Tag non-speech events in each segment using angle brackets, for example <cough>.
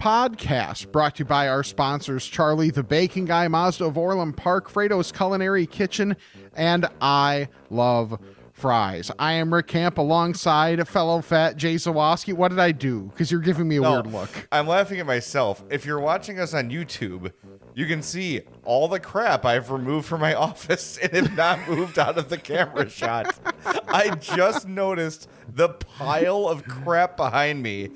podcast, brought to you by our sponsors Charlie the Bacon Guy, Mazda of Orland Park, Frato's Culinary Kitchen, and I Love Frys. I am Rick Camp alongside a fellow fat Jay Zawaski. What did I do? Because you're giving me a weird look. I'm laughing at myself. If you're watching us on YouTube, you can see all the crap I've removed from my <laughs> office and have not moved out of the camera shot. I just noticed the pile of crap behind me.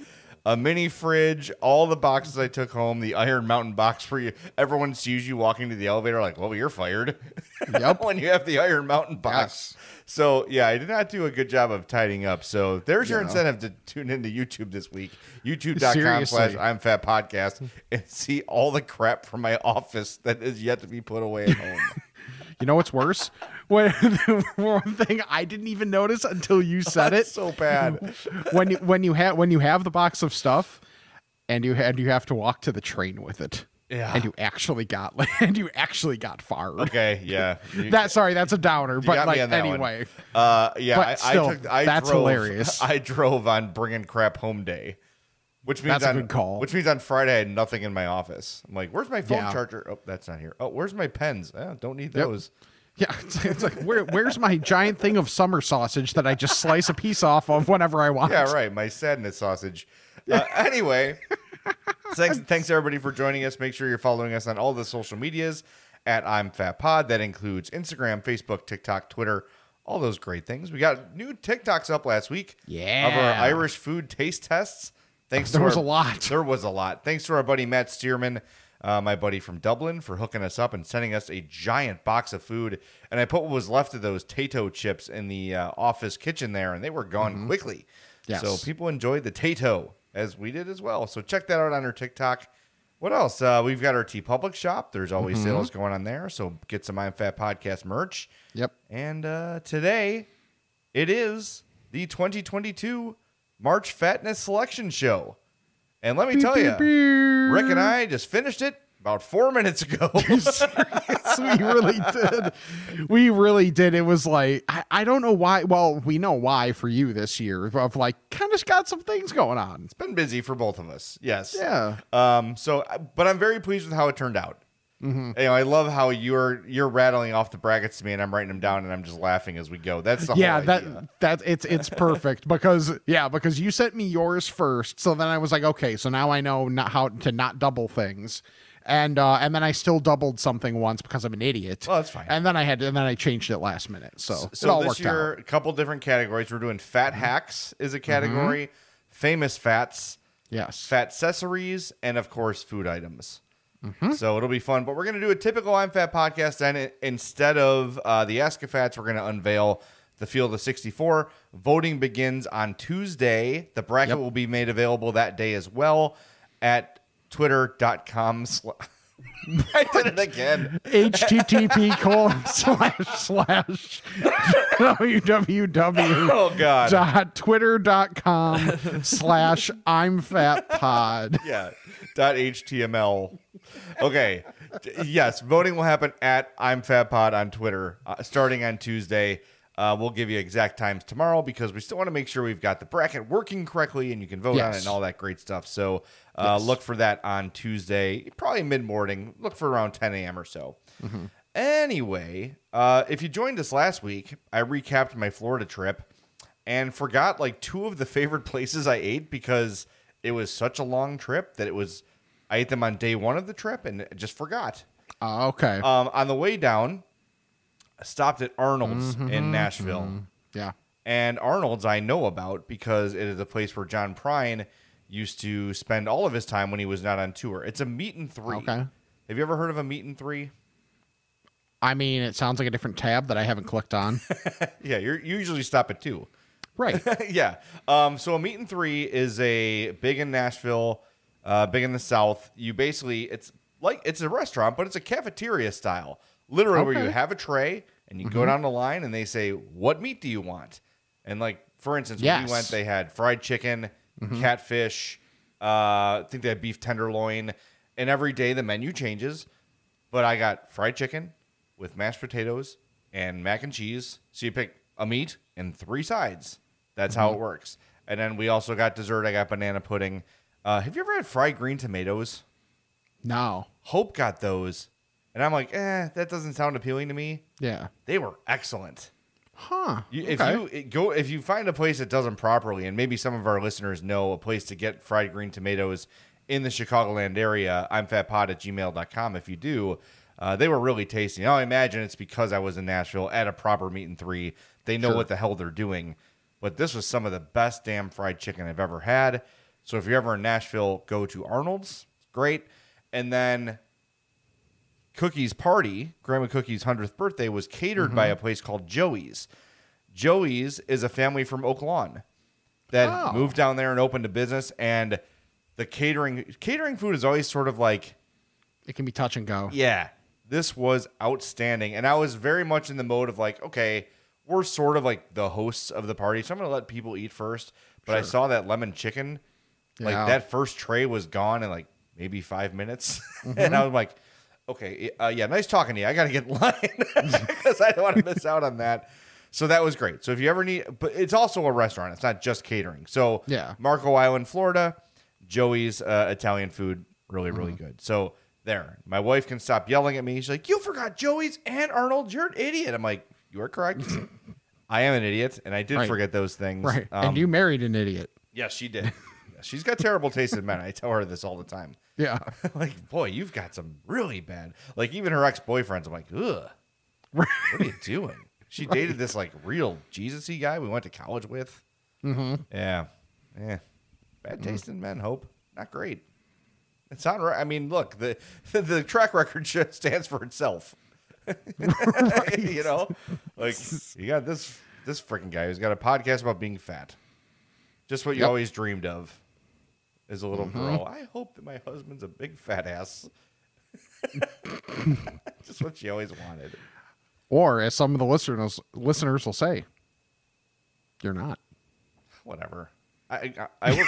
A mini fridge, all the boxes I took home, the Iron Mountain box for you, everyone sees you walking to the elevator like, well, you're fired. <laughs> Yep. when you have the Iron Mountain box. So yeah, I did not do a good job of tidying up. So there's your Yeah. incentive to tune into YouTube this week. YouTube.com slash I'm Fat Podcast and see all the crap from my office that is yet to be put away at home. <laughs> You know what's worse? When, the <laughs> one thing I didn't even notice until you <laughs> said it. So bad. when you when you have when you have the box of stuff and you had you have to walk to the train with it. Yeah. And you actually got <laughs> and you actually got fired. Okay, yeah. You- That sorry, that's a downer, but like that one. anyway. Uh, yeah, I, still, I took. I that's drove, hilarious. I drove on bringing crap home day, which means That's a on good call. which means on Friday I had nothing in my office. I'm like, "Where's my phone Yeah. charger? Oh, that's not here. Oh, where's my pens? Eh, don't need Yep. Those." Yeah, <laughs> it's, it's like where where's my giant thing of summer sausage that I just slice a piece off of whenever I want? Yeah, right. My sadness sausage. <laughs> Uh, anyway, <laughs> thanks, thanks everybody for joining us. Make sure you're following us on all the social medias at I'm Fat Pod. That includes Instagram, Facebook, TikTok, Twitter, all those great things. We got new TikToks up last week. Yeah, of our Irish food taste tests. Thanks. There to was our- a lot. There was a lot. Thanks to our buddy Matt Stearman. Uh, my buddy from Dublin for hooking us up and sending us a giant box of food. And I put what was left of those Tayto chips in the uh, office kitchen there, and they were gone quickly. Mm-hmm. Yes. So people enjoyed the Tayto as we did as well. So check that out on our TikTok. What else? Uh, we've got our TeePublic shop. There's always Mm-hmm. sales going on there. So get some I'm Fat Podcast merch. Yep. And uh, today, it is the 2022 March Fatness Selection Show. And let me tell you, Rick and I just finished it about four minutes ago. <laughs> <laughs> we really did. We really did. It was like I, I don't know why. Well, we know why for you this year. Of like, kind of got some things going on. It's been busy for both of us. Yes. Yeah. Um. So, but I'm very pleased with how it turned out. Mm-hmm. You know, I love how you're you're rattling off the brackets to me, and I'm writing them down, and I'm just laughing as we go. That's the yeah whole that idea. that it's it's perfect <laughs> because yeah because you sent me yours first so then i was like okay so now i know not how to not double things and uh and then i still doubled something once because i'm an idiot Well, that's fine. and then i had and then i changed it last minute so, it So all this year, out a couple different categories. We're doing fat hacks is a category, famous fats, yes fat accessories, and of course, food items. Mm-hmm. So it'll be fun. But we're going to do a typical I'm Fat podcast. And instead of uh, the Ask a Fats, we're going to unveil the Field of 64. Voting begins on Tuesday. The bracket Yep. will be made available that day as well at twitter.com. Sl- <laughs> I did it again. http <laughs> colon slash slash www Oh, God. dot twitter.com slash i'm fat pod yeah dot html okay. Yes voting will happen at i'm fat pod on twitter uh, starting on tuesday. Uh, we'll give you exact times tomorrow because we still want to make sure we've got the bracket working correctly and you can vote on it and all that great stuff. So uh, look for that on tuesday probably mid-morning. Look for around 10 a.m or so. Anyway uh, if you joined us last week i recapped my florida trip and forgot like two of the <laughs> favorite places I ate because it was such a long trip that it was I ate them on day one of the trip and just forgot. Uh, okay Um, on the way down, I stopped at Arnold's in Nashville, yeah and Arnold's I know about because it is a place where John Prine used to spend all of his time when he was not on tour. It's a meat and three. Okay. Have you ever heard of a meat and three? I mean, it sounds like a different tab that I haven't clicked on. <laughs> Yeah, you're, you usually stop at two. right. <laughs> yeah. Um, so a meat and three is a big in Nashville, uh, big in the South. You basically it's like it's a restaurant, but it's a cafeteria style. Literally, where you have a tray and you go down the line and they say, "What meat do you want?" And like for instance, when we went, they had fried chicken, catfish. Uh, I think they had beef tenderloin, and every day the menu changes. But I got fried chicken with mashed potatoes and mac and cheese. So you pick a meat and three sides. That's how it works. And then we also got dessert. I got banana pudding. Uh, have you ever had fried green tomatoes? No. Hope got those, and I'm like, eh, that doesn't sound appealing to me. Yeah. They were excellent. Huh. You, If Okay. you it- go, if you find a place that does them properly, and maybe some of our listeners know a place to get fried green tomatoes in the Chicagoland area, I'm fatpod at gmail.com. If you do, uh, they were really tasty. Now I imagine it's because I was in Nashville at a proper meat and three. They know what the hell they're doing. But this was some of the best damn fried chicken I've ever had. So if you're ever in Nashville, go to Arnold's. Great. And then Cookie's party, Grandma Cookie's 100th birthday, was catered by mm-hmm. a place called Joey's. Joey's is a family from Oak Lawn that Oh. moved down there and opened a business. And the catering catering food is always sort of like, It can be touch and go. yeah, this was outstanding. And I was very much in the mode of like, okay, we're sort of like the hosts of the party, so I'm gonna let people eat first. But I saw that lemon chicken, like that first tray was gone in like maybe five minutes, <laughs> Mm-hmm. and I was like, okay, uh, yeah, nice talking to you. I gotta get in line <laughs> because I don't want to miss out on that. So that was great. So if you ever need, but it's also a restaurant. It's not just catering. So Yeah. Marco Island, Florida, Joey's uh, Italian food, really, really Mm-hmm. good. So there, my wife can stop yelling at me. She's like, "You forgot Joey's and Arnold. You're an idiot." I'm like, "You are correct. <laughs> I am an idiot, and I did Right. forget those things." Right. Um, and you married an idiot. yes, she did. She's got terrible taste in men. I tell her this all the time. <laughs> Yeah. <laughs> like, boy, you've got some really bad. Like even her ex boyfriends. I'm like, ugh. What are you doing? She <laughs> dated this like real Jesus-y guy we went to college with. Mm-hmm. Yeah, yeah. Bad taste in men. Hope not great. It's not right. I mean, look the the track record stands for itself. you know, like you got this this freaking guy who's got a podcast about being fat. Just what you Yep. always dreamed of as a little mm-hmm. girl. I hope that my husband's a big fat ass. <laughs> Just what she always wanted. Or as some of the listeners listeners will say, you're not. Whatever. I I, I will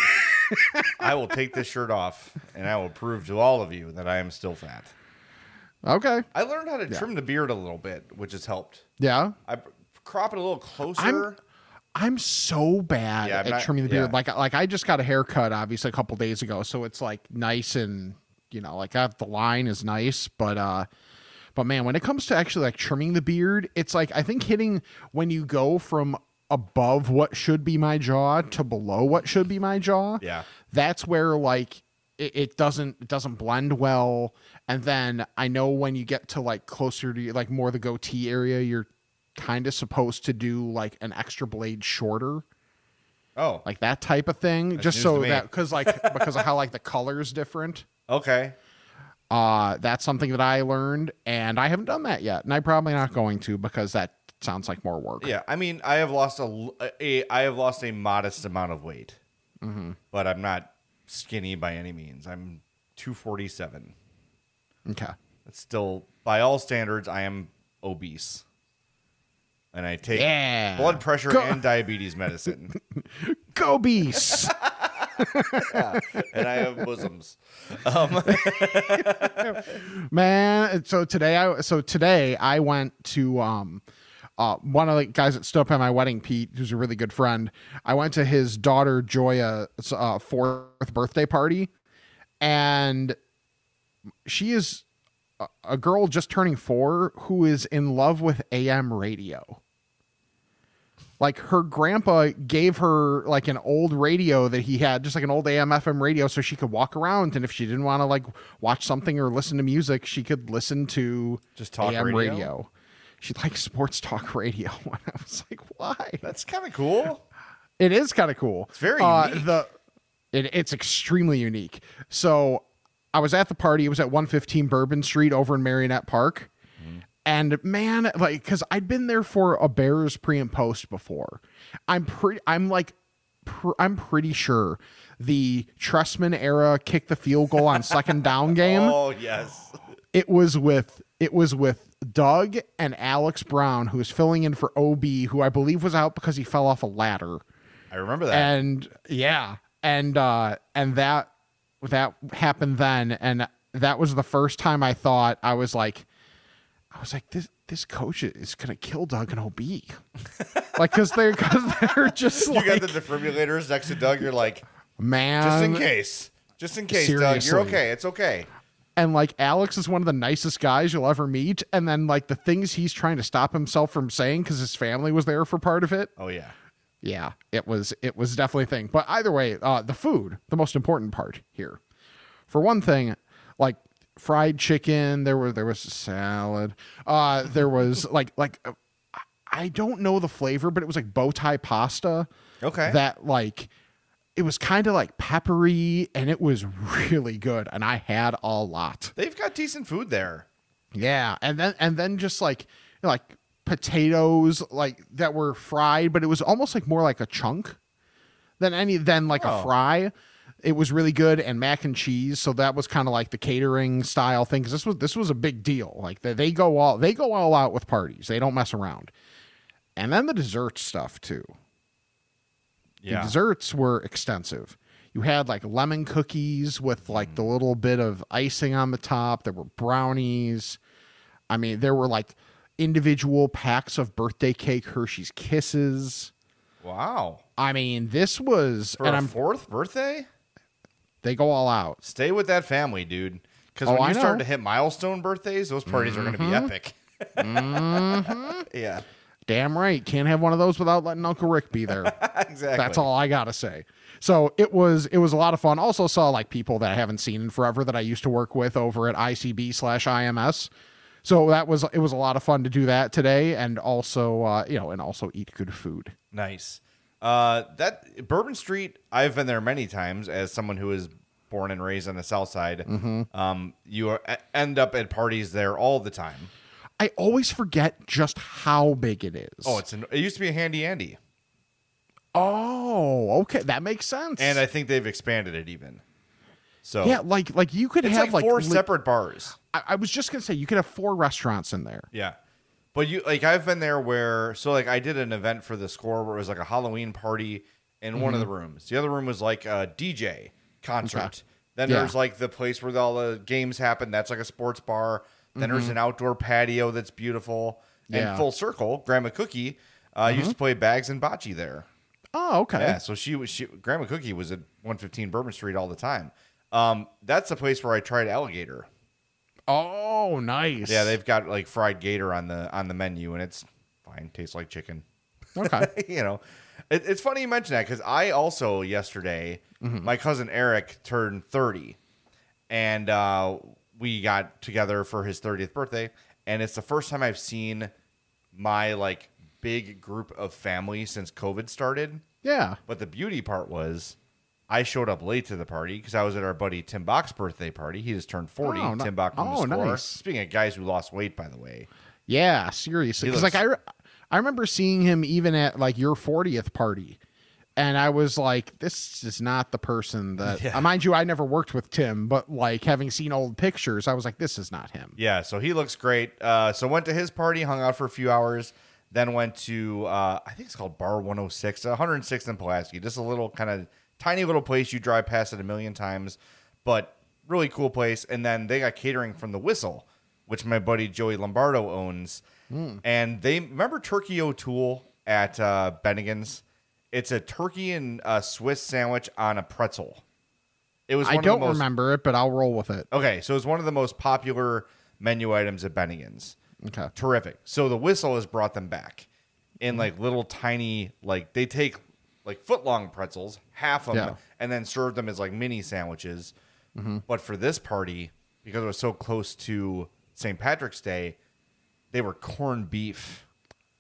I will take this shirt off and I will prove to all of you that I am still fat. Okay. I learned how to trim the beard a little bit, which has helped. Yeah. I crop it a little closer. I'm so bad Yeah, I'm at not- trimming the beard. yeah. Like like I just got a haircut obviously a couple days ago, so it's like nice and you know, like I have, the line is nice, but uh but man, when it comes to actually like trimming the beard, it's like I think hitting when you go from above what should be my jaw to below what should be my jaw. Yeah. That's where like it, it doesn't it doesn't blend well. And then I know when you get to like closer to like more the goatee area, you're kind of supposed to do like an extra blade shorter oh, like that type of thing just so that because like <laughs> because of how like the color is different okay. uh that's something that i learned and i haven't done that yet and i'm probably not going to because that sounds like more work Yeah, I mean, I have lost a, a I have lost a modest amount of weight, Mm-hmm. but I'm not skinny by any means. I'm 247. okay It's still, by all standards, I am obese, and I take Yeah. blood pressure Go- and diabetes medicine, <laughs> go beast <laughs> and I have bosoms. <laughs> man so today i so today i went to um uh, one of the guys that stood up at my wedding, Pete, who's a really good friend. I went to his daughter Joya's uh, fourth birthday party, and she is a, a girl just turning four who is in love with AM radio. Like her grandpa gave her like an old radio that he had, just like an old AM FM radio, so she could walk around. And if she didn't want to like watch something or listen to music, she could listen to Just talk AM radio? radio. She likes sports talk radio. <laughs> And I was like, why? That's kind of cool. It is kind of cool. It's very uh. The it, it's extremely unique. So I was at the party. It was at 115 Bourbon Street over in Merrionette Park. And man, like, because I'd been there for a Bears pre and post before. I'm pretty. I'm like, pr- I'm pretty sure the Trestman era kick the field goal on second down <laughs> game Oh yes, it was with it was with Doug and Alex Brown, who was filling in for OB, who I believe was out because he fell off a ladder. I remember that. And yeah, and uh and that that happened then and that was the first time I thought I was like I was like this this coach is going to kill Doug and OB. <laughs> like cuz they're cuz they're just you like got the defibrillators next to Doug. You're like, man just in case, just in case, Doug. You're okay. It's okay. and like Alex is one of the nicest guys you'll ever meet and then like the things he's trying to stop himself from saying cuz his family was there for part of it. Oh yeah. yeah it was it was definitely a thing but either way uh the food the most important part here for one thing like fried chicken there were there was a salad uh there was <laughs> like like uh, i don't know the flavor but it was like bow tie pasta Okay. that like it was kind of like peppery and it was really good and i had a lot They've got decent food there. yeah, and then and then just like you know, like potatoes like that were fried, but it was almost like more like a chunk than any than like a Oh. fry. It was really good and mac and cheese, so that was kind of like the catering style thing because this was this was a big deal. Like they, they go all they go all out with parties. They don't mess around. And then the dessert stuff too. The Yeah. desserts were extensive. You had like lemon cookies with like the mm. little bit of icing on the top. There were brownies. I mean, there were like individual packs of birthday cake Hershey's Kisses. Wow. I mean, this was For and a I'm fourth birthday, they go all out. stay with that family, dude. Because Oh, when I you start know. Mm-hmm. to hit milestone birthdays, those parties are going to be epic. <laughs> Yeah. Damn right. Can't have one of those without letting Uncle Rick be there. <laughs> Exactly. That's all I gotta say. So it was it was a lot of fun. Also saw like people that I haven't seen in forever that I used to work with over at ICB slash IMS. So that was it was a lot of fun to do that today, and also uh, you know, and also eat good food. Nice. Uh, that Bourbon Street, I've been there many times as someone who is born and raised on the South Side. Mm-hmm. Um, you are, end up at parties there all the time. I always forget just how big it is. Oh, it's an, it used to be a Handy Andy, oh, okay, that makes sense. and I think they've expanded it even. So yeah, like like you could it's have like four li- separate bars. I, I was just gonna say you could have four restaurants in there. Yeah. But you like I've been there where so like I did an event for the score where it was like a Halloween party in one of Mm-hmm. the rooms. The other room was like a DJ concert. Then Yeah. there's like the place where all the games happen. That's like a sports bar. Then there's an outdoor patio that's beautiful. And Mm-hmm. Yeah. full circle, Grandma Cookie uh, used to play bags and bocce there. Oh, okay. Yeah, so she was she Grandma Cookie was at 115 Bourbon Street all the time. Um, that's the place where I tried alligator. Oh, nice. Yeah, they've got like fried gator on the on the menu, and it's fine. Tastes like chicken. okay. <laughs> you know, it, it's funny you mention that because I also yesterday, Mm-hmm. my cousin Eric turned thirty, and uh, we got together for his thirtieth birthday, and it's the first time I've seen my like big group of family since COVID started. Yeah. But the beauty part was. I showed up late to the party because I was at our buddy Tim Bach's birthday party. He just turned 40. Oh, Tim Bach from oh, the score. nice. Speaking of guys who lost weight, by the way. Yeah, seriously. Because like I, re- I remember seeing him even at like your 40th party, and I was like, this is not the person that. <laughs> Yeah. Uh, mind you, I never worked with Tim, but like having seen old pictures, I was like, this is not him. Yeah, so he looks great. Uh, so went to his party, hung out for a few hours, then went to uh, I think it's called Bar 106, 106th in Pulaski. Just a little kind of tiny little place you drive past it a million times, but really cool place. And then they got catering from the Whistle, which my buddy Joey Lombardo owns. And they remember Turkey O'Toole at uh, Bennigan's. It's a turkey and uh, Swiss sandwich on a pretzel. It was. I one of the don't most- remember it, but I'll roll with it. Okay, so it's one of the most popular menu items at Bennigan's. Okay. Terrific. So the whistle has brought them back in like little tiny, like they take like foot long pretzels, half of them, Yeah. and then serve them as like mini sandwiches. Mm-hmm. But for this party, because it was so close to St. Patrick's Day, they were corned beef.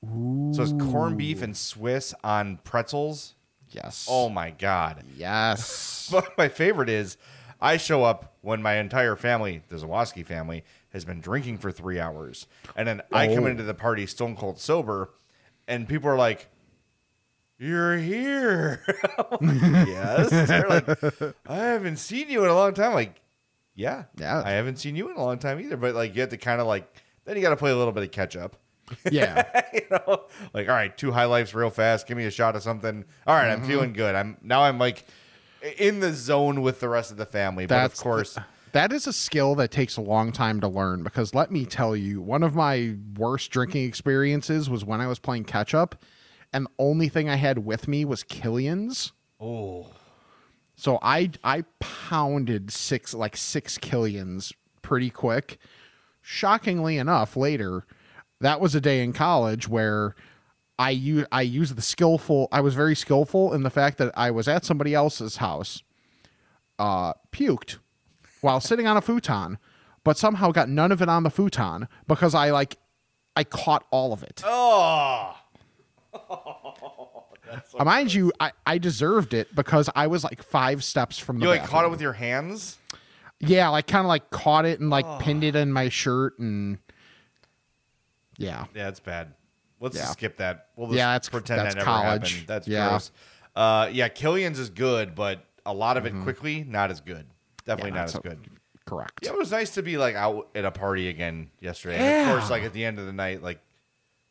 So it's corned beef and Swiss on pretzels. Yes. Oh my god! yes. <laughs> But my favorite is I show up when my entire family, the Zawaski family, has been drinking for three hours. And then I come Oh. into the party stone cold sober, and people are like, You're here. <laughs> yes. They're like, I haven't seen you in a long time. Like, yeah. Yeah. I haven't seen you in a long time either. But like you have to kind of like Then you got to play a little bit of catch up. <laughs> Yeah. you know, like all right, two high lifes real fast. Give me a shot of something. All right, Mm-hmm. I'm feeling good. I'm now I'm like in the zone with the rest of the family. But of That's course, that is a skill that takes a long time to learn because let me tell you, one of my worst drinking experiences was when I was playing catch up, and the only thing I had with me was Killian's. oh, So I I pounded six like six Killians pretty quick. Shockingly enough, later that was a day in college where I u- I used the skillful. I was very skillful in the fact that I was at somebody else's house, uh, puked while sitting on a futon, but somehow got none of it on the futon because I like I caught all of it. oh, <laughs> Uh, Mind you, I, I deserved it because I was like five steps from the. you like caught it with your hands. Yeah, like kind of like caught it and like pinned it in my shirt and yeah. Yeah, it's bad. Let's Yeah. skip that. We'll just Yeah, that's- pretend that's that never college. happened. That's Yeah. gross. Uh, yeah, Killian's is good, but a lot of it quickly not as good. Definitely Yeah, not as so- good. Correct. Yeah, it was nice to be like out at a party again yesterday. And of course, like at the end of the night, like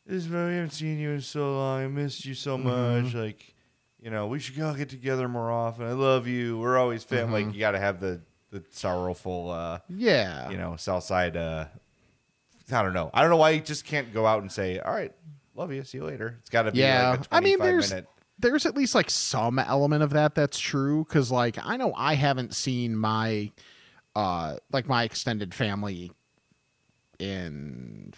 this we haven't seen you in so long. I missed you so Mm-hmm. much. Like, you know, we should all get together more often. I love you. We're always family. Mm-hmm. Like, you got to have the the sorrowful, uh, Yeah. you know, South Side. Uh, I don't know. I don't know why you just can't go out and say, "All right, love you. See you later." It's got to be yeah. like a I mean, 25 there's minute. there's at least like some element of that that's true because like I know I haven't seen my uh like my extended family in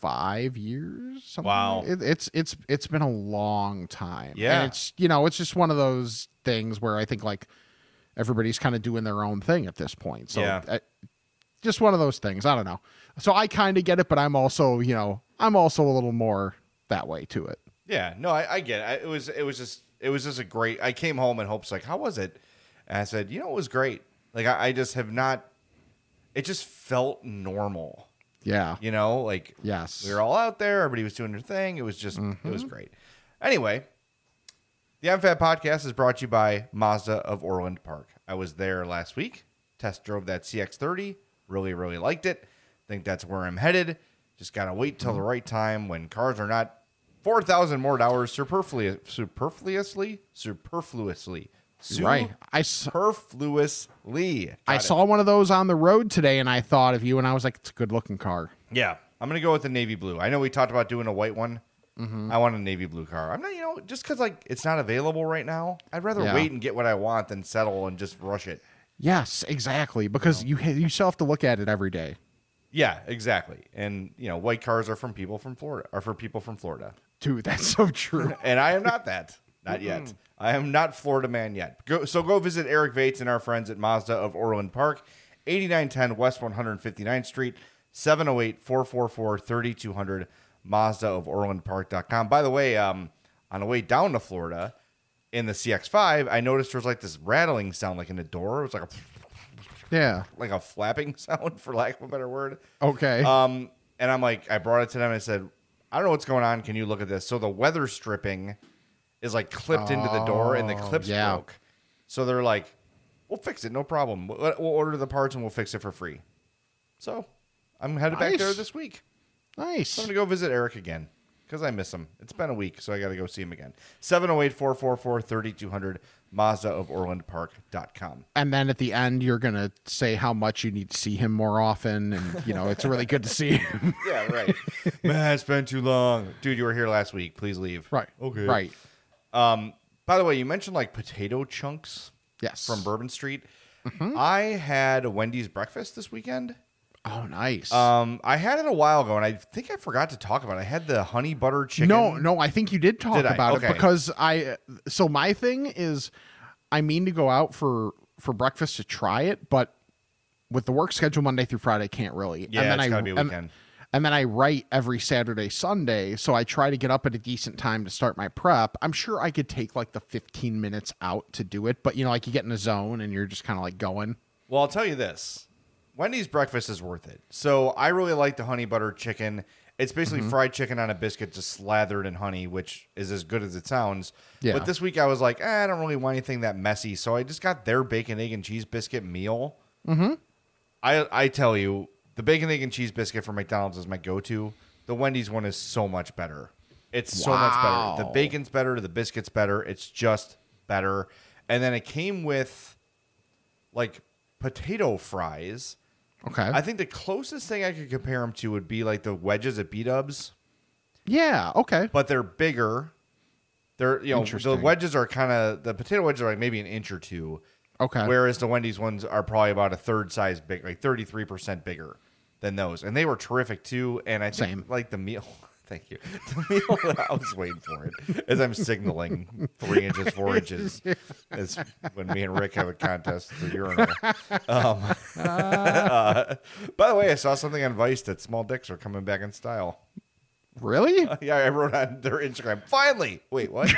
five years. Something Wow. like- It, it's it's it's been a long time. And Yeah. it's you know it's just one of those things where I think like everybody's kind of doing their own thing at this point. So Yeah. uh, just one of those things. I don't know. So I kind of get it, but I'm also you know I'm also a little more that way to it. Yeah, no, I, I get it. I, it was it was just it was just a great. I came home and hopes like, how was it? And I said, you know, it was great. Like I, I just have not. It just felt normal. Yeah. You know, like Yes. we were all out there. Everybody was doing their thing. It was just it was mm-hmm. great. Anyway, the I'm podcast is brought to you by Mazda of Orland Park. I was there last week. Test drove that CX30. Really, really liked it. Think that's where I'm headed. Just gotta wait till the mm-hmm. right time when cars are not four thousand more dollars superfluous, superfluously, superfluously, Right. I, superfluously. I it. saw one of those on the road today and I thought of you and I was like, it's a good looking car. Yeah, I'm gonna go with the navy blue. I know we talked about doing a white one. Mm-hmm. I want a navy blue car. I'm not, you know, just because like it's not available right now. I'd rather Yeah. wait and get what I want than settle and just rush it. Yes, exactly. Because you ha- you still have to look at it every day. Yeah, exactly. And you know, white cars are from people from Florida. Are for people from Florida, Dude, that's so true. <laughs> and I am not that. Not yet. I am not Florida man yet. Go, so go visit Eric Vates and our friends at Mazda of Orland Park, 8910 West 159th Street, 708-444-3200, Mazda of Orlandpark.com. By the way, um, on the way down to Florida in the CX5, I noticed there was like this rattling sound like in the door. It was like a yeah. like a flapping <laughs> sound for lack of a better word. Okay. Um, and I'm like, I brought it to them. And I said, I don't know what's going on. Can you look at this? So the weather stripping is like clipped into the door, and the Oh, clips yeah. broke. So they're like, we'll fix it, no problem. We'll, uh, we'll order the parts and we'll fix it for free. So I'm headed back there this week. nice. I'm gonna go visit Eric again because I miss him. It's been a week, so I got to go see him again. 708-444-3200, Mazda of OrlandPark.com. And then at the end, you're going to say how much you need to see him more often. And, you know, it's really good to see <laughs> him. Yeah, right. <laughs> Man, it's been too long. Dude, you were here last week. Please leave. right. Okay. Right. Um, by the way, you mentioned like potato chunks Yes. from Bourbon Street. I had Wendy's breakfast this weekend. Oh, nice. Um, I had it a while ago, and I think I forgot to talk about it. I had the honey butter chicken. No, no, I think you did talk Did about Okay. it because I. So my thing is, I mean to go out for for breakfast to try it, but with the work schedule Monday through Friday, I can't really. Yeah, and then it's I, gotta be a and- weekend. And then I write every Saturday, Sunday, so I try to get up at a decent time to start my prep. I'm sure I could take like the 15 minutes out to do it, but you know, like you get in a zone and you're just kind of like going. Well, I'll tell you this: Wendy's breakfast is worth it. So I really like the honey butter chicken. It's basically Mm-hmm. fried chicken on a biscuit, just slathered in honey, which is as good as it sounds. Yeah. But this week I was like, eh, I don't really want anything that messy, so I just got their bacon, egg, and cheese biscuit meal. Mm-hmm. I I tell you, the bacon, egg, and cheese biscuit from McDonald's is my go-to. The Wendy's one is so much better. It's so much better. The bacon's better. The biscuit's better. It's just better. And then it came with like potato fries. Okay. I think the closest thing I could compare them to would be like the wedges at B Dubs, yeah. Okay. but they're bigger. They're you know the Interesting. wedges are kind of the potato wedges are like maybe an inch or two, Okay. whereas the Wendy's ones are probably about a third size big, like thirty three percent bigger than those, and they were terrific too. And I think Same. like the meal. <laughs> Thank you. <laughs> The meal. I was waiting for it as I'm signaling three inches, four inches. Is when me and Rick have a contest at the urinal. Um, <laughs> uh, by the way, I saw something on Vice that small dicks are coming back in style. really? Yeah, I wrote on their Instagram. Finally. Wait, what?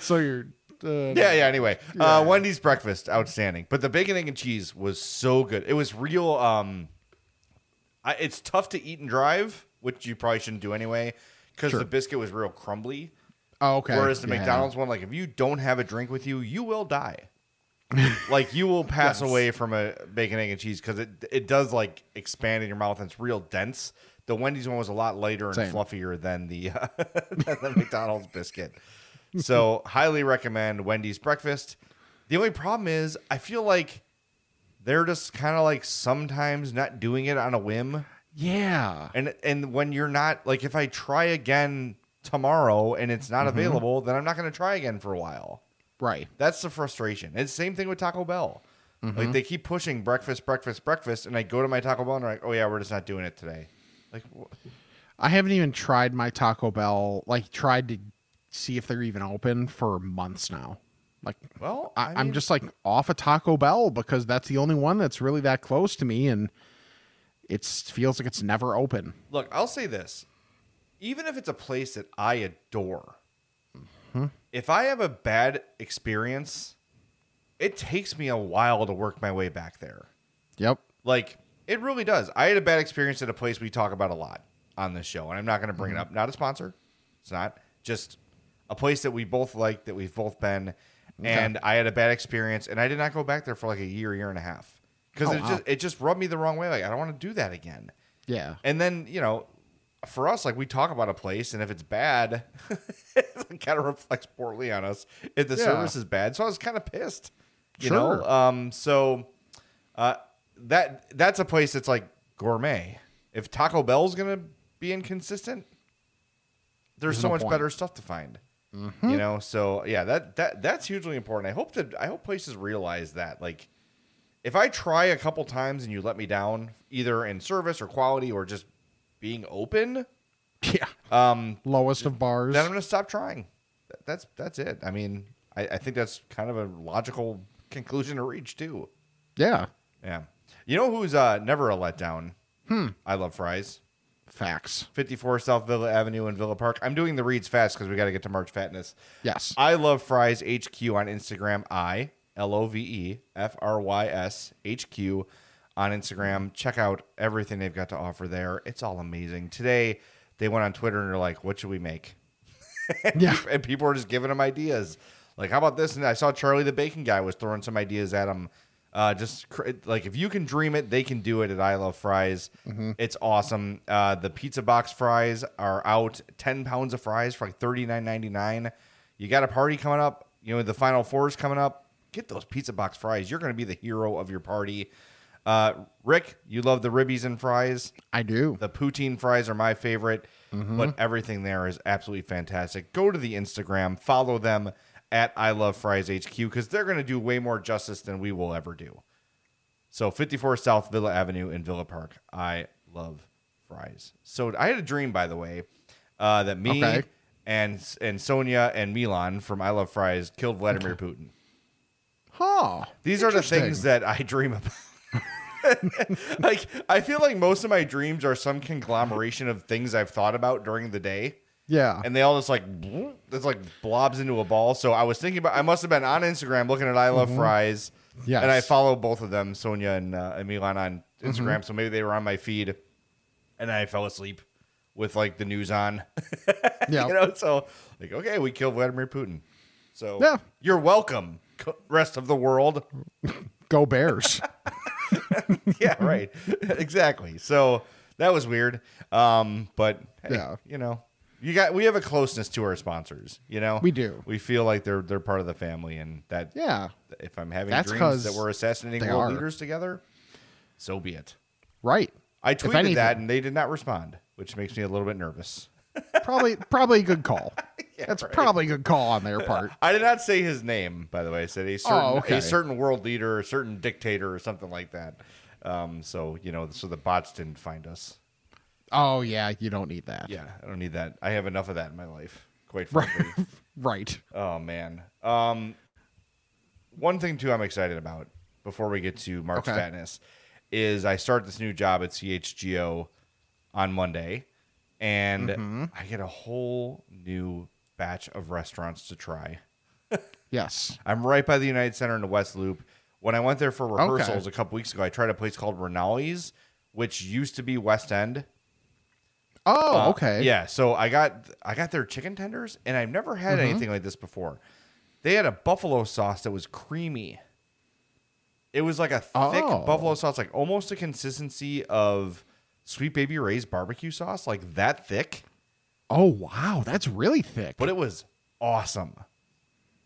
so you're. Uh, yeah, yeah. Anyway, uh, Wendy's breakfast, outstanding. But the bacon, egg, and cheese was so good. It was real. Um, I, it's tough to eat and drive, which you probably shouldn't do anyway, because Sure. the biscuit was real crumbly. Oh, okay. Whereas the Yeah. McDonald's one, like if you don't have a drink with you, you will die. <laughs> like you will pass Yes. away from a bacon, egg, and cheese because it it does like expand in your mouth and it's real dense. The Wendy's one was a lot lighter and Same. fluffier than the uh, <laughs> than the McDonald's biscuit. So highly recommend Wendy's breakfast. The only problem is I feel like they're just kind of like sometimes not doing it on a whim. Yeah. And and when you're not like if I try again tomorrow and it's not mm-hmm. available, then I'm not going to try again for a while. Right. That's the frustration. It's the same thing with Taco Bell. Like mm-hmm. they keep pushing breakfast, breakfast, breakfast, and I go to my Taco Bell and they're like, "Oh yeah, we're just not doing it today." Like, wh- I haven't even tried my Taco Bell. Like, tried to see if they're even open for months now. Like, well, I, I'm mean- just like off a Taco Bell because that's the only one that's really that close to me, and it feels like it's never open. Look, I'll say this. Even if it's a place that I adore, mm-hmm. if I have a bad experience, it takes me a while to work my way back there. Yep. Like, it really does. I had a bad experience at a place we talk about a lot on this show, and I'm not going to bring it mm-hmm. up. Not a sponsor. It's not. Just a place that we both like, that we've both been. And I had a bad experience, and I did not go back there for like a year, year and a half. Because Oh, it, wow. just, it just rubbed me the wrong way. Like, I don't want to do that again. Yeah. And then, you know, for us, like we talk about a place, and if it's bad, <laughs> it kind of reflects poorly on us if the Yeah. service is bad. So I was kind of pissed, you Sure. know. Um, so uh, that that's a place that's like gourmet. If Taco Bell's gonna be inconsistent, there's, There's so no much point. better stuff to find. You know, so yeah, that that that's hugely important. I hope that I hope places realize that. Like, if I try a couple times and you let me down, either in service or quality or just being open, <laughs> Yeah. um, Lowest of bars. then I'm gonna stop trying. That's that's it. I mean, I, I think that's kind of a logical conclusion to reach too. yeah. Yeah. You know who's uh, never a letdown? Hmm. I love fries. Facts. 54 South Villa Avenue in Villa Park. I'm doing the reads fast because we got to get to March Fatness. Yes. I love fries HQ on Instagram. I L O V E F R Y S H Q on Instagram. Check out everything they've got to offer there. It's all amazing. Today they went on Twitter and they're like, "What should we make?" <laughs> yeah. and people are just giving them ideas. Like, how about this? And I saw Charlie the Bacon guy was throwing some ideas at him. Uh, just cr- like if you can dream it, they can do it at I Love Frys. It's awesome. Uh, the pizza box fries are out. Ten pounds of fries for like thirty nine ninety nine. You got a party coming up. You know the Final Four is coming up. Get those pizza box fries. You're going to be the hero of your party. Uh, Rick, you love the ribbies and fries. I do. The poutine fries are my favorite, but everything there is absolutely fantastic. Go to the Instagram, follow them at I Love Frys HQ because they're going to do way more justice than we will ever do. So 54 South Villa Avenue in Villa Park. I love fries. So I had a dream, by the way, uh, that me Okay. and and Sonia and Milan from I Love Frys killed Vladimir Putin. Huh. These are the things that I dream about. <laughs> like I feel like most of my dreams are some conglomeration of things I've thought about during the day, Yeah. and they all just like it's like blobs into a ball. So I was thinking about I must have been on Instagram looking at I love fries, Mm-hmm. Yes. and I follow both of them, Sonia and, uh, on Instagram. Mm-hmm. So maybe they were on my feed, and I fell asleep with like the news on. <laughs> yeah. you know, so like okay, we killed Vladimir Putin. So Yeah. you're welcome, rest of the world. <laughs> Go Bears. <laughs> yeah, right. exactly. So that was weird. Um, but hey, Yeah. you know, you got we have a closeness to our sponsors. You know, We do. We feel like they're they're part of the family, and that Yeah. if I'm having That's dreams that we're assassinating world are. leaders together, so be it. Right. I tweeted anything- that, and they did not respond, which makes me a little bit nervous. <laughs> Probably probably a good call. <laughs> Yeah, That's right. probably a good call on their part. I did not say his name, by the way. I said a certain Oh, okay. a certain world leader, a certain dictator, or something like that. Um, so you know, so the bots didn't find us. Oh yeah, you don't need that. Yeah, I don't need that. I have enough of that in my life, quite frankly. <laughs> right. oh man. Um, one thing too, I'm excited about before we get to March Okay. Fatness is I start this new job at CHGO on Monday, and Mm-hmm. I get a whole new batch of restaurants to try. <laughs> Yes. I'm right by the United Center in the West Loop. When I went there for Okay. rehearsals a couple weeks ago, I tried a place called Rinaldi's, which used to be West End. Oh, Uh, okay. Yeah, so I got I got their chicken tenders, and I've never had Mm-hmm. anything like this before. They had a buffalo sauce that was creamy. It was like a thick Oh. buffalo sauce, like almost the consistency of Sweet Baby Ray's barbecue sauce, like that thick. Oh wow, that's really thick. but it was awesome.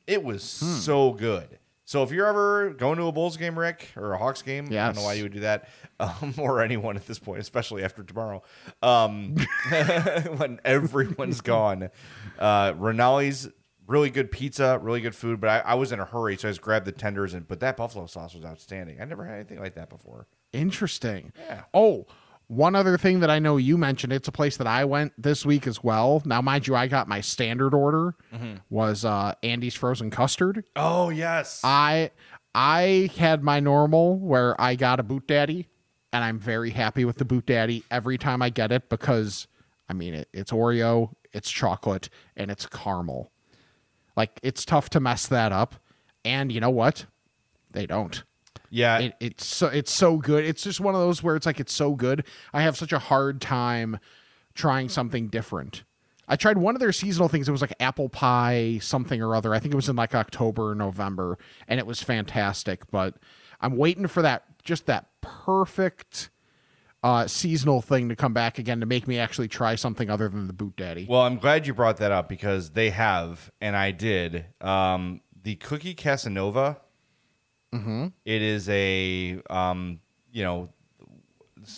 It was Hmm. so good. So if you're ever going to a Bulls game, Rick, or a Hawks game, I don't know why you would do that, <laughs> um, or anyone at this point, especially after tomorrow, um, <laughs> <laughs> when everyone's gone. Uh, Rinaldi's really good pizza, really good food, but I, I was in a hurry, so I just grabbed the tenders, and but that buffalo sauce was outstanding. I never had anything like that before. Interesting. Yeah. Oh, one other thing that I know you mentioned, it's a place that I went this week as well. Now, mind you, I got my standard order Mm-hmm. was uh Andy's frozen custard. Oh yes, I I had my normal where I got a boot daddy and I'm very happy with the boot daddy every time I get it because I mean it, it's Oreo, it's chocolate, and it's caramel. Like it's tough to mess that up. And you know what? They don't yeah. it, it's so it's so good. It's just one of those where it's like it's so good. I have such a hard time trying something different. I tried one of their seasonal things. It was like apple pie something or other. I think it was in like October or November, and it was fantastic. But I'm waiting for that just that perfect uh, seasonal thing to come back again to make me actually try something other than the boot daddy. Well, I'm glad you brought that up because they have, and I did. Um, the cookie Casanova. Mm-hmm. is a, um, you know,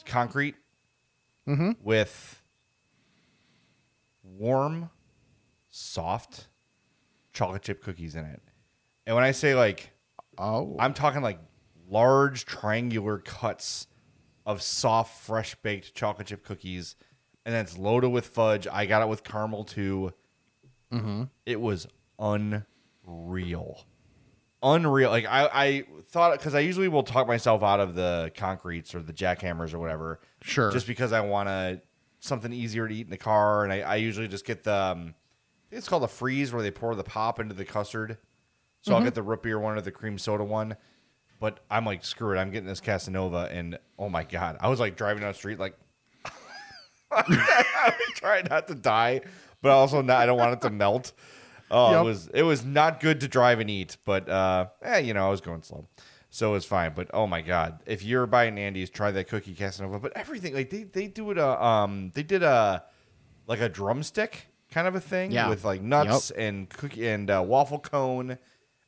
concrete with warm, soft chocolate chip cookies in it. And when I say like, oh, I'm talking like large triangular cuts of soft, fresh baked chocolate chip cookies, and then it's loaded with fudge. I got it with caramel too. It was unreal, unreal. Like I, I thought because I usually will talk myself out of the concretes or the jackhammers or whatever. Sure. Just because I want to something easier to eat in the car, and I, I usually just get the. Um, it's called a freeze where they pour the pop into the custard. So I'll get the root beer one or the cream soda one. But I'm like, screw it. I'm getting this Casanova. And oh my God. I was like driving down the street, like, <laughs> I'm trying not to die, but also not, I don't want it to melt. Oh, Yep. it was it was not good to drive and eat, but uh, eh, you know, I was going slow, so it was fine. But oh my god, if you're buying Andy's, try that cookie Casanova. But everything like they they do it a um they did a like a drumstick kind of a thing Yeah. with like nuts and cookie and uh, waffle cone,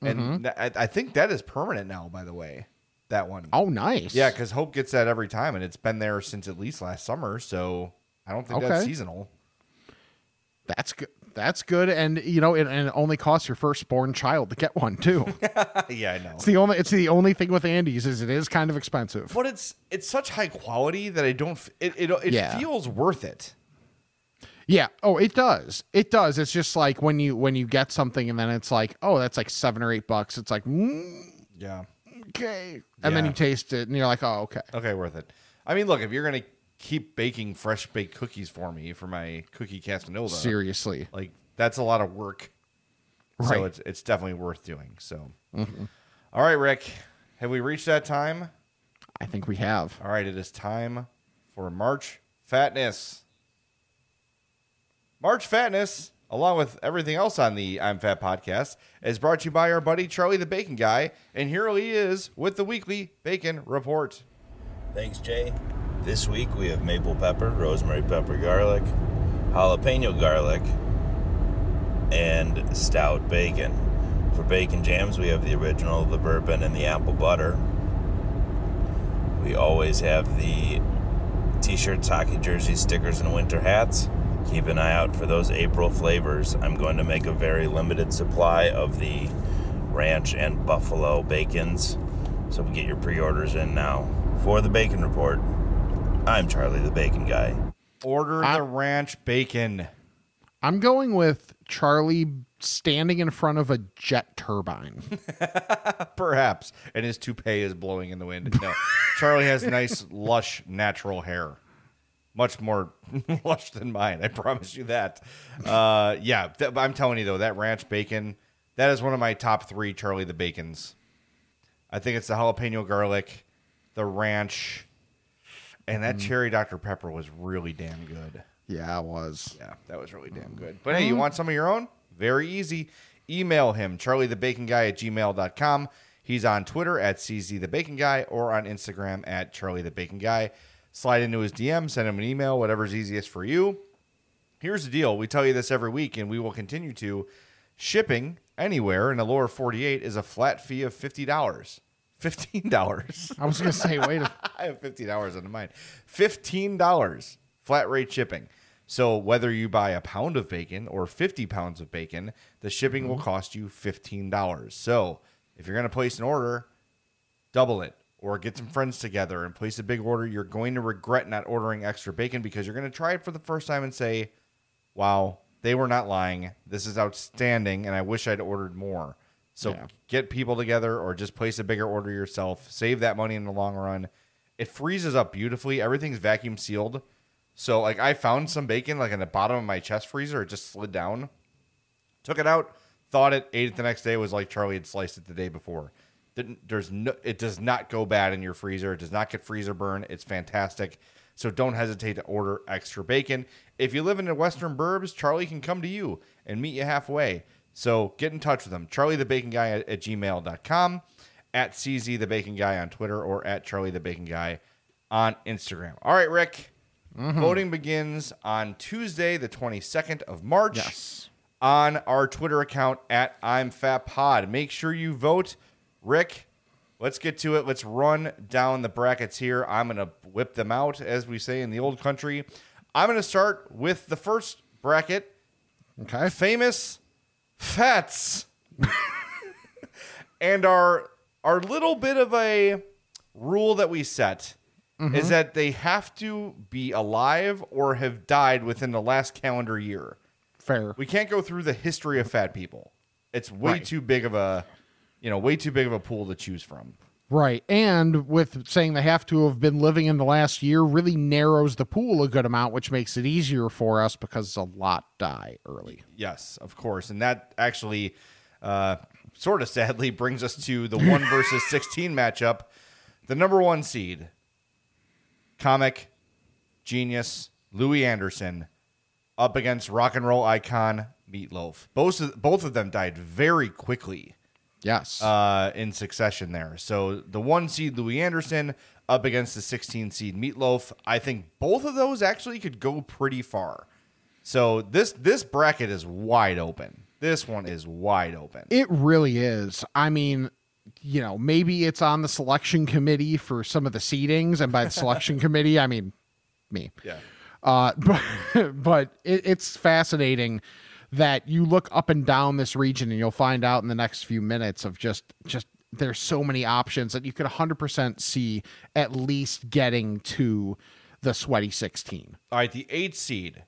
and Mm-hmm. th- I, I think that is permanent now. By the way, that one. oh, nice. Yeah, because Hope gets that every time, and it's been there since at least last summer. So I don't think that's seasonal. that's good. That's good, and you know, it, and it only costs your firstborn child to get one too. <laughs> yeah, I know. It's the only it's the only thing with Andy's is it is kind of expensive. But it's it's such high quality that I don't. It it, it Yeah. feels worth it. Yeah. Oh, it does. It does. It's just like when you when you get something and then it's like, oh, that's like seven or eight bucks. It's like, mm, Yeah. okay, and then you taste it and you're like, oh, okay. Okay, worth it. I mean, look, if you're gonna keep baking fresh baked cookies for me for my cookie Casanova, Seriously. like that's a lot of work. So it's it's definitely worth doing. So, mm-hmm. All right, Rick, have we reached that time? I think we have. All right, it is time for March Fatness. March Fatness along with everything else on the I'm Fat podcast, is brought to you by our buddy Charlie the Bacon Guy. And here he is with the weekly Bacon Report. Thanks, Jay. This week we have maple pepper, rosemary pepper garlic, jalapeno garlic, and stout bacon. For bacon jams, we have the original, the bourbon, and the apple butter. We always have the t shirts, hockey jerseys, stickers, and winter hats. Keep an eye out for those April flavors. I'm going to make a very limited supply of the ranch and buffalo bacons. So get your pre orders in now. For the Bacon Report, I'm Charlie the Bacon Guy. Order I- the ranch bacon. I'm going with Charlie standing in front of a jet turbine. <laughs> Perhaps. And his toupee is blowing in the wind. No. <laughs> Charlie has nice, lush, natural hair. Much more <laughs> lush than mine. I promise you that. Uh, yeah, th- I'm telling you, though, that ranch bacon, that is one of my top three Charlie the Bacons. I think it's the jalapeno garlic, the ranch, and that mm-hmm. cherry Dr. Pepper was really damn good. yeah, it was. Yeah, that was really damn mm. good. But hey, you mm-hmm. want some of your own? Very easy. Email him, charliethebaconguy at gmail.com. He's on Twitter at CZ the Bacon Guy or on Instagram at Charlie the Bacon Guy. Slide into his DM, send him an email, whatever's easiest for you. Here's the deal. We tell you this every week, and we will continue to. Shipping anywhere in the lower 48 is a flat fee of $50. $15. I was going to say, wait a <laughs> I have fifteen dollars on mine. Fifteen dollars flat rate shipping. So whether you buy a pound of bacon or fifty pounds of bacon, the shipping will mm-hmm. cost you fifteen dollars. So if you're gonna place an order, double it or get some mm-hmm. friends together and place a big order. You're going to regret not ordering extra bacon because you're gonna try it for the first time and say, "Wow, they were not lying. This is outstanding, and I wish I'd ordered more." So Yeah. get people together or just place a bigger order yourself. Save that money in the long run. It freezes up beautifully. Everything's vacuum sealed. So like I found some bacon like in the bottom of my chest freezer. It just slid down. Took it out, thawed it, ate it the next day. Was like Charlie had sliced it the day before. Didn't, there's no, it does not go bad in your freezer. It does not get freezer burn. It's fantastic. So don't hesitate to order extra bacon. If you live in the Western Burbs, Charlie can come to you and meet you halfway. So get in touch with him. Charlie the Bacon Guy at, at gmail.com, at CZ the Bacon Guy on Twitter, or at Charlie the Bacon Guy on Instagram. All right, Rick. Mm-hmm. Voting begins on Tuesday, the 22nd of March Yes. on our Twitter account at I'm Fat Pod. Make sure you vote. Rick, let's get to it. Let's run down the brackets here. I'm going to whip them out, as we say in the old country. I'm going to start with the first bracket Okay. famous fats. and our our little bit of a rule that we set is mm-hmm. that they have to be alive or have died within the last calendar year. Fair. We can't go through the history of fat people. It's way Right. too big of a, you know, way too big of a pool to choose from. Right. And with saying they have to have been living in the last year really narrows the pool a good amount, which makes it easier for us because a lot die early. Yes, of course, and that actually, uh, sort of sadly, brings us to the one <laughs> versus sixteen matchup. The number one seed, comic genius Louie Anderson, up against rock and roll icon Meatloaf. Both of, both of them died very quickly. Yes. uh, in succession there. So the one seed Louie Anderson up against the 16 seed Meatloaf. I think both of those actually could go pretty far. So this this bracket is wide open. This one is wide open. It really is. I mean, you know, maybe it's on the selection committee for some of the seedings, and by the selection <laughs> committee, I mean me. yeah. Uh, <laughs> but but it, it's fascinating that you look up and down this region, and you'll find out in the next few minutes of just just there's so many options that you could 100% see at least getting to the sweaty 16. All right, the eight seed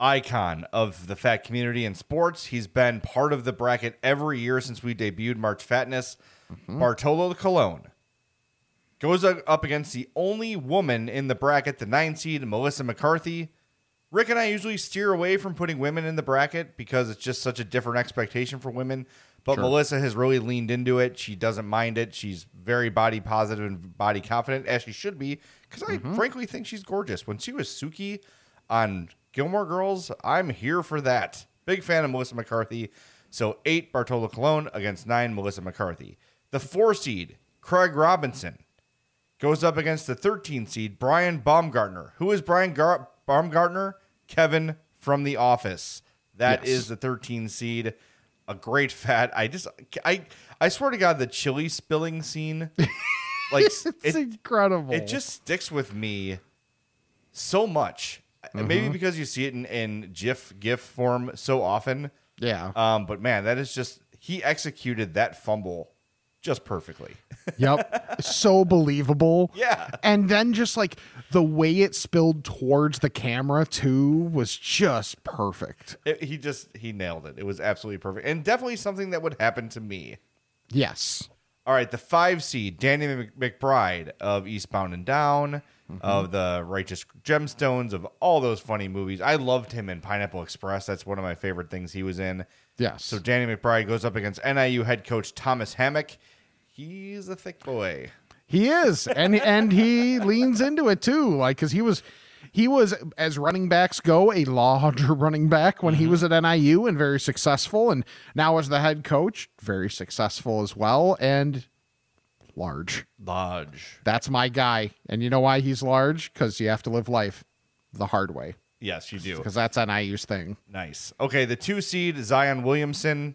icon of the fat community in sports. He's been part of the bracket every year since we debuted March Fatness. Mm-hmm. Bartolo Colon goes up against the only woman in the bracket, the nine seed Melissa McCarthy. Rick and I usually steer away from putting women in the bracket because it's just such a different expectation for women. But Melissa has really leaned into it. She doesn't mind it. She's very body positive and body confident, as she should be, because I mm-hmm. frankly think she's gorgeous. When she was Sookie on Gilmore Girls, I'm here for that. Big fan of Melissa McCarthy. So eight Bartolo Colon against nine Melissa McCarthy. The four seed Craig Robinson goes up against the 13 seed Brian Baumgartner. Who is Brian Gar- Baumgartner? Kevin from The Office. That is Yes. the 13 seed. A great fat. I just I I swear to God, the chili spilling scene, <laughs> like It's it, incredible. it just sticks with me so much. Maybe because you see it in, in GIF GIF form so often. yeah. Um, but man, that is just he executed that fumble just perfectly. <laughs> Yep. so believable. Yeah. And then just like the way it spilled towards the camera too was just perfect. It- he just he nailed it. It was absolutely perfect, and definitely something that would happen to me. Yes. All right, the five seed Danny McBride of Eastbound and Down, mm-hmm. of the Righteous Gemstones, of all those funny movies. I loved him in Pineapple Express. That's one of my favorite things he was in. Yes. So Danny McBride goes up against NIU head coach Thomas Hammock. He's a thick boy. He is, and and he leans into it too, like because he was, he was as running backs go a larger <laughs> running back when he mm-hmm. was at NIU and very successful, and now as the head coach, very successful as well and large. Large. That's my guy, and you know why he's large? Because you have to live life the hard way, Yes, you do. because that's NIU's thing. Nice. Okay, the two seed Zion Williamson.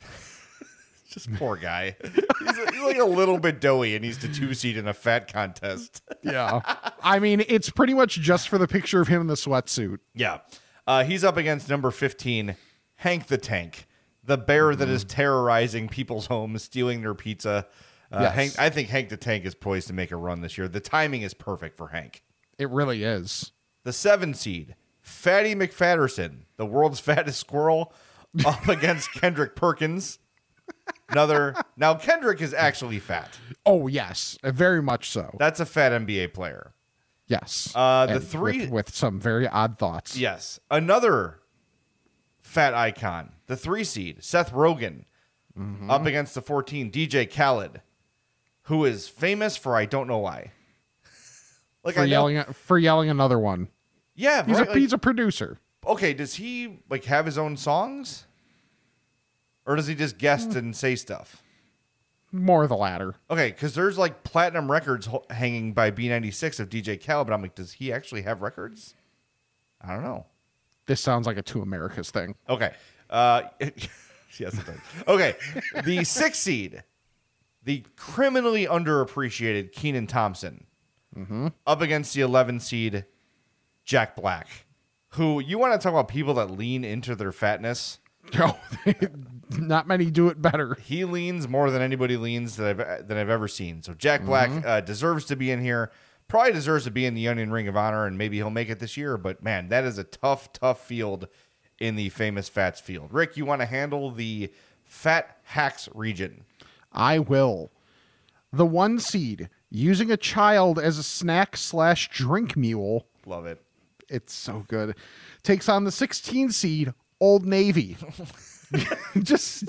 <laughs> Just poor guy. He's, he's like a little bit doughy, and he's the two seed in a fat contest. <laughs> Yeah, I mean it's pretty much just for the picture of him in the sweatsuit. Yeah. Uh, he's up against number 15, Hank the Tank, the bear that is terrorizing people's homes, stealing their pizza. Uh, Yes. Hank, I think Hank the Tank is poised to make a run this year. The timing is perfect for Hank. It really is. The seven seed, Fatty McFatterson, the world's <laughs> fattest squirrel, up against Kendrick Perkins. Another. Now, Kendrick is actually fat. Oh yes, very much so. That's a fat NBA player. Yes. Uh, the And three- with, with some very odd thoughts. Yes. Another fat icon, the three seed, Seth Rogen, up against the 14, DJ Khaled, who is famous for I don't know why. Like for I know, yelling for yelling another one. yeah, He's right, a like- he's a producer. okay. Does he like have his own songs, or does he just guest and say stuff? More the latter. Okay, because there's like platinum records hanging by B96 of DJ Khaled, but I'm like, does he actually have records? I don't know. This sounds like a two Americas thing. Okay. Uh, <laughs> yes, it does. Okay. The six seed, the criminally underappreciated Kenan Thompson, up against the 11 seed, Jack Black, who you want to talk about people that lean into their fatness. <laughs> No, not many do it better. He leans more than anybody leans that I've that I've ever seen. So Jack Black uh, deserves to be in here. Probably deserves to be in the Onion Ring of Honor, and maybe he'll make it this year. But man, that is a tough, tough field in the famous Fats field. Rick, you want to handle the Fat Hacks region? I will. The one seed using a child as a snack slash drink mule. Love it. It's so good. Takes on the 16 seed Old Navy. <laughs> Just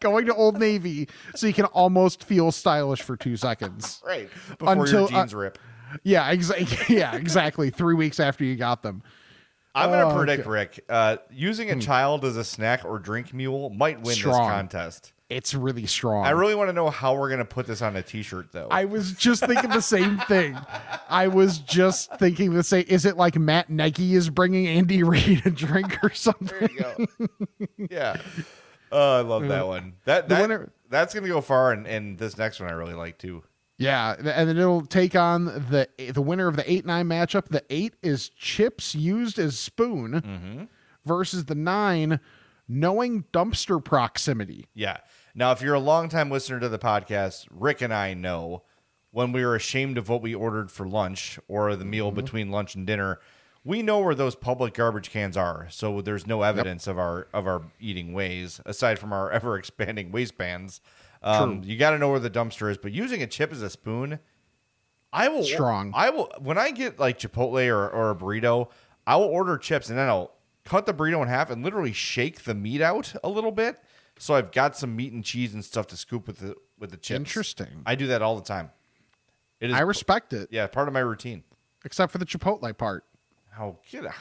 going to Old Navy so you can almost feel stylish for two seconds. Right before Until, your uh, jeans rip. Yeah, exactly. <laughs> Yeah, exactly. Three weeks after you got them. I'm going to oh, predict, okay. Rick, uh, using a child as a snack or drink mule might win this contest. It's really strong. I really want to know how we're going to put this on a T-shirt, though. I was just thinking the same thing. I was just thinking the same. Is it like Matt Nagy is bringing Andy Reid a drink or something? There you go. <laughs> yeah. Oh, I love that uh, one. That, that winner- that's gonna go far, and, and this next one I really like too. Yeah, and then it'll take on the the winner of the eight nine matchup. The eight is chips used as spoon mm-hmm. versus the nine knowing dumpster proximity. Yeah. Now, if you're a longtime listener to the podcast, Rick and I know when we are ashamed of what we ordered for lunch or the meal between lunch and dinner, we know where those public garbage cans are. So there's no evidence of our of our eating ways aside from our <laughs> ever expanding waistbands. Um, you got to know where the dumpster is. But using a chip as a spoon, I will Strong. I will when I get like Chipotle or, or a burrito, I will order chips and then I'll cut the burrito in half and literally shake the meat out a little bit. So I've got some meat and cheese and stuff to scoop with the with the chips. Interesting. I do that all the time. It is I respect it, yeah, part of my routine. except for the Chipotle part. Oh, get out.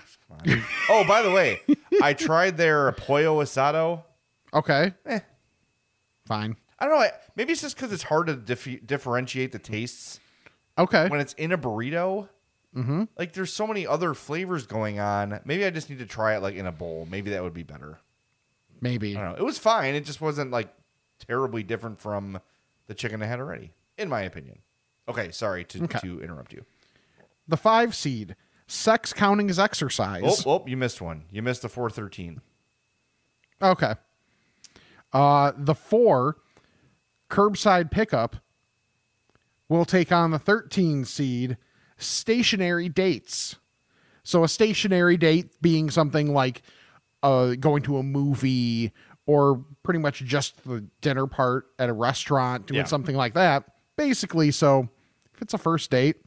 <laughs> Oh, by the way, I tried their pollo asado. Okay. Eh. Fine. I don't know. Maybe it's just because it's hard to dif- differentiate the tastes Okay. when it's in a burrito. Mm-hmm. Like, there's so many other flavors going on. Maybe I just need to try it like in a bowl. Maybe that would be better. Maybe. I don't know. It was fine. It just wasn't like terribly different from the chicken I had already, in my opinion. Okay, sorry to, Okay. to interrupt you. The five seed. Sex counting as Oh, exercise. oh, you missed one. You missed the 413. Okay. Uh, the four, curbside pickup, will take on the 13 seed, stationary dates. So a stationary date being something like uh, going to a movie or pretty much just the dinner part at a restaurant, doing Yeah. something like that. Basically, so if it's a first date,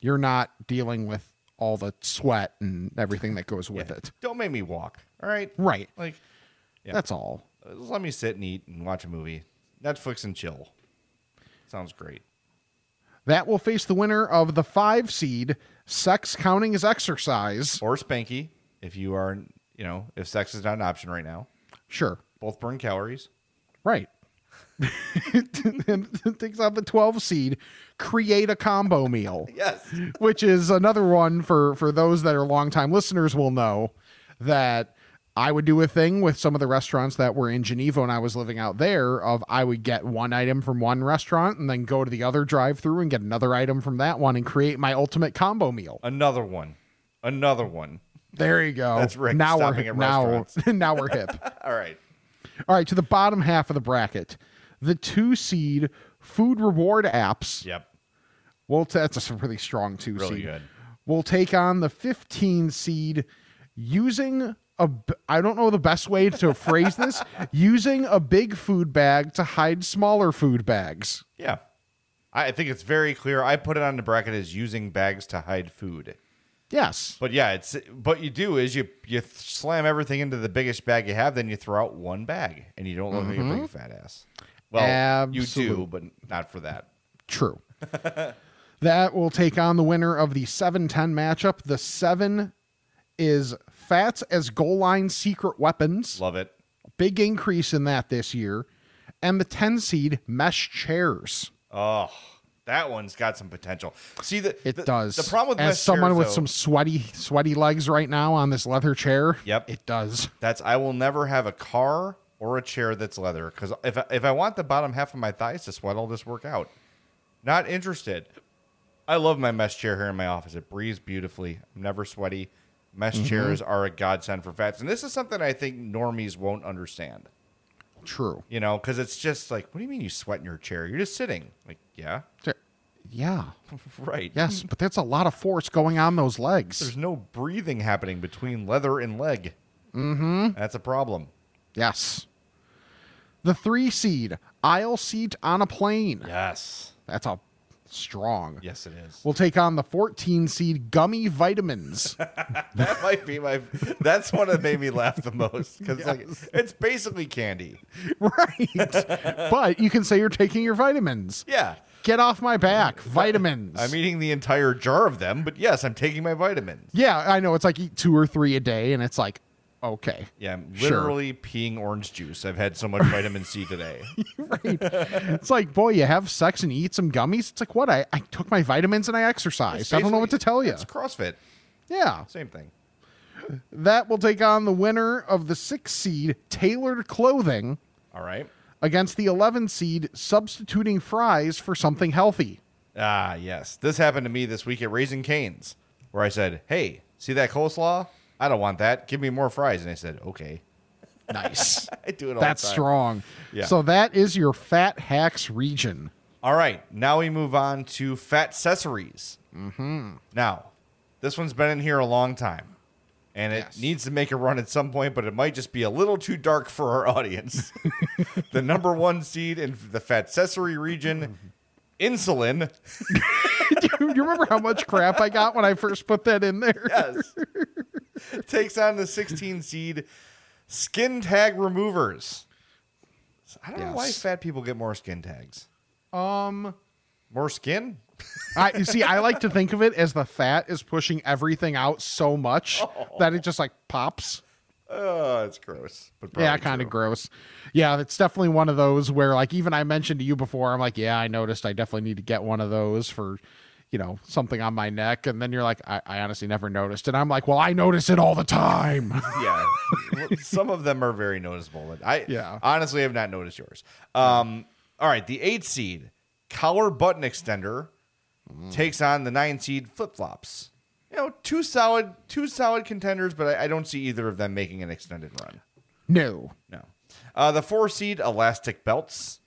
you're not dealing with all the sweat and everything that goes with it. Don't make me walk. All right. Right. Like, Yeah. That's all. just let me sit and eat and watch a movie. Netflix and chill. Sounds great. That will face the winner of the five seed, sex counting as exercise. Or Spanky, if you are, you know, if sex is not an option right now. Sure. Both burn calories. Right. and <laughs> takes out the 12 seed, create a combo meal. <laughs> Yes. which is another one for for those that are longtime listeners will know that I would do a thing with some of the restaurants that were in Geneva when I was living out there of I would get one item from one restaurant and then go to the other drive through and get another item from that one and create my ultimate combo meal. Another one. Another one. There you go. That's Rick Now we're stopping at now <laughs> now we're hip. <laughs> All right. All right, to the bottom half of the bracket. The two seed food reward apps. Yep. Well, that's a really strong two Really seed. good. Will take on the 15 seed using a I don't know the best way to phrase this. <laughs> Using a big food bag to hide smaller food bags. Yeah. I think it's very clear. I put it on the bracket as using bags to hide food. Yes. But yeah, it's what you do is you you slam everything into the biggest bag you have, then you throw out one bag, and you don't look like a big mm-hmm. fat ass. Well, you do, but not for that. True. <laughs> that will take on the winner of the 7 10 matchup. The 7 is Fats as goal line secret weapons. Love it. Big increase in that this year. And the 10 seed mesh chairs. Oh, that one's got some potential. See the It the- does. The problem with as someone chairs, with though, some sweaty, sweaty legs right now on this leather chair. Yep. it does. that's I will never have a car or a chair that's leather because if I, if I want the bottom half of my thighs to sweat, I'll just work out. Not interested. I love my mesh chair here in my office. It breathes beautifully. I'm never sweaty. Mesh Mm-hmm. chairs are a godsend for fats, and this is something I think normies won't understand. True. You know, because it's just like, what do you mean you sweat in your chair? You're just sitting. Like, yeah, Yeah. <laughs> right. Yes, but that's a lot of force going on those legs. There's no breathing happening between leather and leg. Mm-hmm. That's a problem. yes. The three seed aisle seat on a plane. Yes. That's a strong. Yes, it is. We'll take on the 14 seed gummy vitamins. <laughs> that might be my. That's one that made me laugh the most because like it's basically candy. <laughs> right. but you can say you're taking your vitamins. Yeah. Get off my back. Vitamins. I'm eating the entire jar of them, but yes, I'm taking my vitamins. yeah, I know. It's like eat two or three a day, and it's like, okay. Yeah, I'm Sure. literally peeing orange juice. I've had so much vitamin C today. <laughs> right. It's like, boy, you have sex and you eat some gummies. It's like, what? I, I took my vitamins and I exercised. I don't know what to tell you. It's CrossFit. Yeah. Same thing. That will take on the winner of the six seed tailored clothing All right. against the 11 seed substituting fries for something healthy. Ah, yes. This happened to me this week at Raising Canes, where I said, "Hey, see that coleslaw? I don't want that. Give me more fries." And I said, "Okay." Nice. <laughs> I do it all That's the time. strong. Yeah. So that is your fat hacks region. All right, now we move on to fat accessories. Mm-hmm. Now, this one's been in here a long time, and it Yes. needs to make a run at some point, but it might just be a little too dark for our <laughs> audience. <laughs> the number one seed in the fat accessory region, insulin. <laughs> Do you remember how much crap I got when I first put that in there? Yes. <laughs> takes on the 16 seed skin tag removers. I don't know why fat people get more skin tags. Um, More skin? I you see. I like to think of it as the fat is pushing everything out so much <laughs> that it just like pops. Oh, it's gross. But yeah, kind of gross. Yeah, it's definitely one of those where, like, even I mentioned to you before, I'm like, yeah, I noticed I definitely need to get one of those for, you know, something on my neck. And then you're like, I, I honestly never noticed. And I'm like, well, I notice it all the time. <laughs> yeah. Some of them are very noticeable. but I Yeah. honestly have not noticed yours. Um, all right, the eight seed collar button extender takes on the nine seed flip flops. You know, two solid, two solid contenders, but I, I don't see either of them making an extended run. no. No. Uh, the four seed elastic belts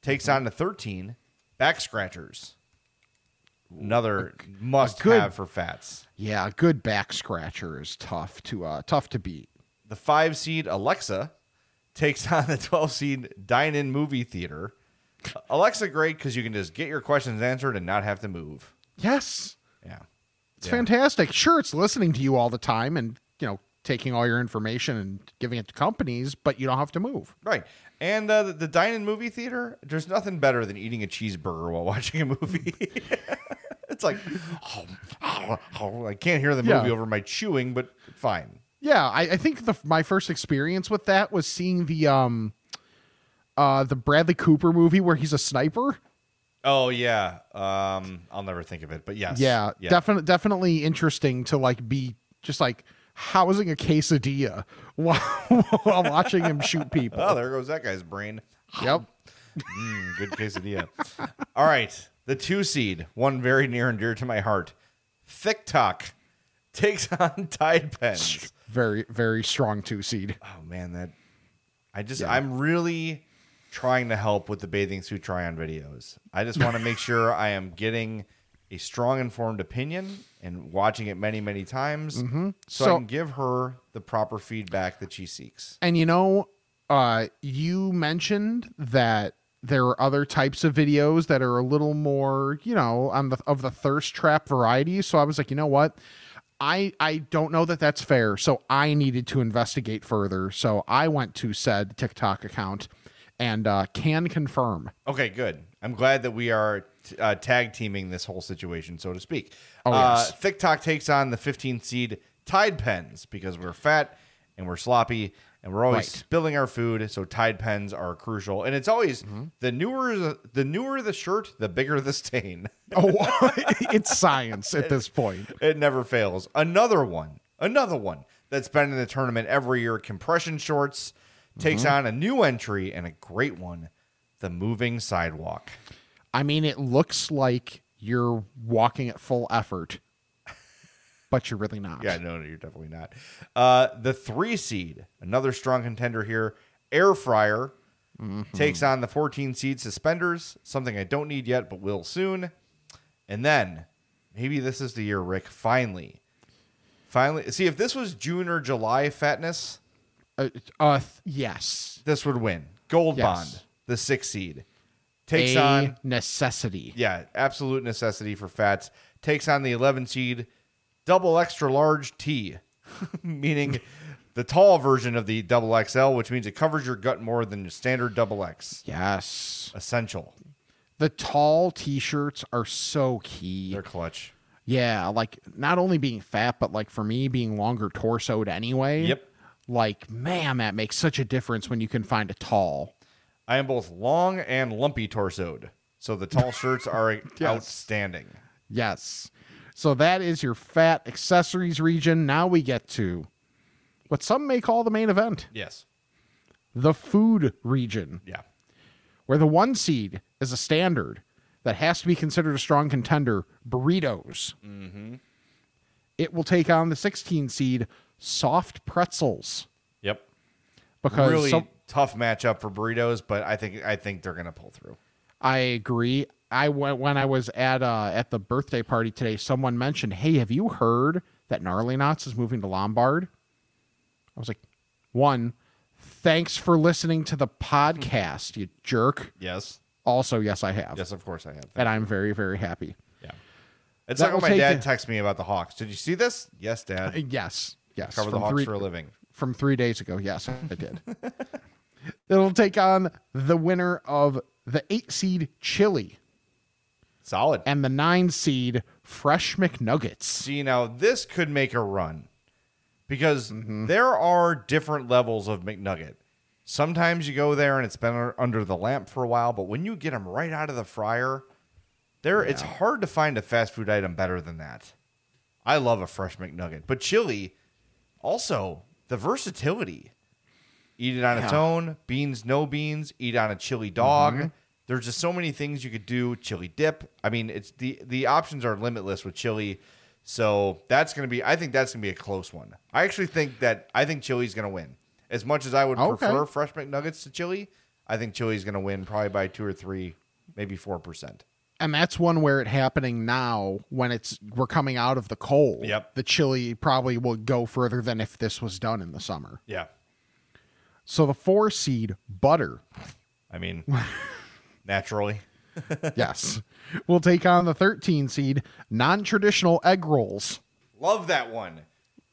takes on the thirteen back scratchers. Another must good- have for fats. Yeah, a good back scratcher is tough to uh tough to beat. The five seed Alexa takes <laughs> on the 12 seed Dine In Movie Theater. Alexa, great because you can just get your questions answered and not have to move. Yes. It's Yeah. fantastic. Sure, it's listening to you all the time and, you know, taking all your information and giving it to companies, but you don't have to move. Right. And uh, the, the Dine In Movie Theater, there's nothing better than eating a cheeseburger while <laughs> watching a movie. <laughs> it's like, I can't hear the movie Yeah. over my chewing, but fine. Yeah, I, I think the my first experience with that was seeing the um uh the Bradley Cooper movie where he's a sniper. Oh, yeah. Um, I'll never think of it, but yes. Yeah, yeah. definitely definitely interesting to like be just like housing a quesadilla <laughs> while, while watching him shoot people. Oh, there goes that guy's brain. Yep. Mm, good quesadilla. <laughs> All right. The two seed, one very near and dear to my heart. Thick Talk takes <laughs> on Tide Pens. Very very strong two seed. Oh man, that I just I'm really trying to help with the bathing suit try on videos. I just want to make sure I am getting a strong informed opinion and watching it many, many times so, I Mm-hmm. So- can give her the proper feedback that she seeks. And you know, uh, you mentioned that there are other types of videos that are a little more, you know, on the of the thirst trap variety. So I was like, you know what? I I don't know that that's fair. So I needed to investigate further. So I went to said TikTok account and uh, can confirm. Okay, good. I'm glad that we are t- uh, tag teaming this whole situation, so to speak. Oh, uh, yes. Thick Talk takes on the 15 seed Tide Pens because we're fat and we're sloppy and we're always Right. spilling our food. So Tide Pens are crucial, and it's always Mm-hmm. the newer the, the newer the shirt, the bigger the stain. <laughs> Oh, <laughs> it's science at this point. <laughs> It never fails. Another one, another one that's been in the tournament every year. Compression shorts takes Mm-hmm. on a new entry and a great one, the moving sidewalk. I mean, it looks like you're walking at full effort, but you're really not. Yeah, no, no, you're definitely not. Uh, the three seed, another strong contender here, air fryer takes on the 14 seed suspenders, something I don't need yet, but will soon. And then maybe this is the year, Rick. Finally, finally, see if this was June or July fatness, Uh, uh, th- yes. this would win. Gold Yes. Bond, the six seed, takes a on necessity. yeah, absolute necessity for fats. Takes on the 11 seed double extra large T, <laughs> meaning the tall version of the double XL, which means it covers your gut more than the standard double X. Yes. Essential. The tall t-shirts are so key. They're clutch. yeah, like not only being fat, but like for me being longer torsoed anyway. Yep. Like, man, that makes such a difference when you can find a tall. I am both long and lumpy torsoed, so the tall shirts are <laughs> outstanding. Yes. So that is your fat accessories region. Now we get to what some may call the main event, Yes. the food region. Yeah. where the one seed is a standard that has to be considered a strong contender, burritos. Mm-hmm. It will take on the 16 seed, soft pretzels. Yep. Because really some- tough matchup for burritos, but I think I think they're gonna pull through. I agree. I went when I was at uh, at the birthday party today. Someone mentioned, "Hey, have you heard that Gnarly Knots is moving to Lombard?" I was like, "One, thanks for listening to the podcast, you jerk." Yes. Also, yes, I have, Yes, of course I have. and I'm very very happy. Yeah. It's That like when my dad texts me about the Hawks. Did you see this? Yes, Dad. Yes, yes. Cover the Hawks three- for a living. from three days ago. Yes, I did. <laughs> It'll take on the winner of the eight seed Chili. Solid. and the nine seed Fresh McNuggets. See, now this could make a run because Mm-hmm. there are different levels of McNugget. Sometimes you go there and it's been under the lamp for a while, but when you get them right out of the fryer, there it's hard to find a fast food item better than that. I love a fresh McNugget, but chili also the versatility. Eat it on its own, beans, no beans. Eat on a chili dog. Mm-hmm. There's just so many things you could do. Chili dip. I mean, it's the the options are limitless with chili. So that's gonna be. I think that's gonna be a close one. I actually think that I think chili's gonna win. As much as I would Okay. prefer fresh McNuggets to chili, I think chili's gonna win probably by two or three, maybe four percent. And that's one where it happening now when it's we're coming out of the cold. Yep. The chili probably will go further than if this was done in the summer. Yeah. So the four seed butter, I mean, <laughs> naturally. <laughs> yes, We'll take on the 13 seed non-traditional egg rolls. Love that one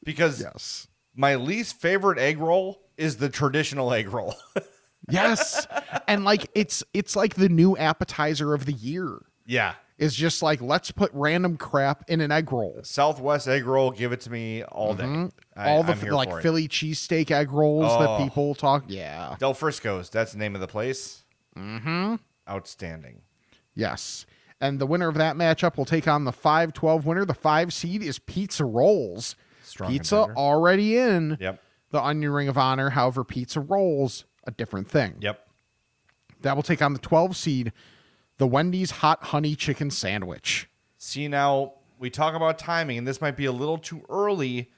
because Yes. my least favorite egg roll is the traditional egg roll. <laughs> Yes. and like it's it's like the new appetizer of the year. Yeah. Is just like let's put random crap in an egg roll. Southwest egg roll, give it to me all day. I, Mm-hmm. All the like it. Philly cheesesteak egg rolls Oh. that people talk. Yeah. Del Frisco's, that's the name of the place. Mm-hmm. Outstanding. Yes. And the winner of that matchup will take on the 5 12 winner. The five seed is Pizza Rolls. Strong pizza contender. already in Yep. the Onion Ring of Honor. However, Pizza Rolls, a different thing. Yep. That will take on the 12 seed, the Wendy's Hot Honey Chicken Sandwich. See now we talk about timing, and this might be a little too early.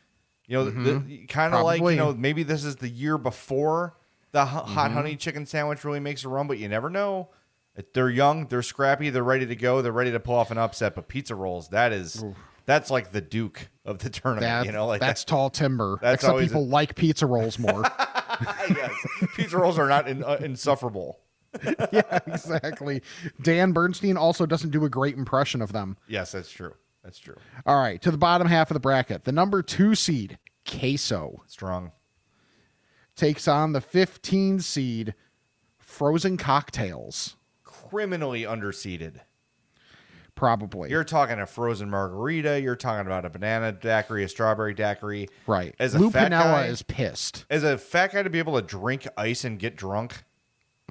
You know, kind of like you know maybe this is the year before the ho- hot honey chicken sandwich really makes a run, but you never know. They're young, they're scrappy, they're ready to go, they're ready to pull off an upset. But pizza rolls, that is that's like the Duke of the tournament. That, you know, like that's that- tall timber. That's Except people like pizza rolls more. <laughs> yes. Pizza rolls are not in, uh, insufferable. <laughs> yeah, exactly. Dan Bernstein also doesn't do a great impression of them. Yes, that's true. That's true. All right, to the bottom half of the bracket, the number two seed, Queso, Strong. takes on the 15 seed, Frozen Cocktails. Criminally underseeded. Probably. You're talking a frozen margarita. You're talking about a banana daiquiri, a strawberry daiquiri. right. As a Lou fat Piniella guy, is pissed. as a fat guy to be able to drink ice and get drunk,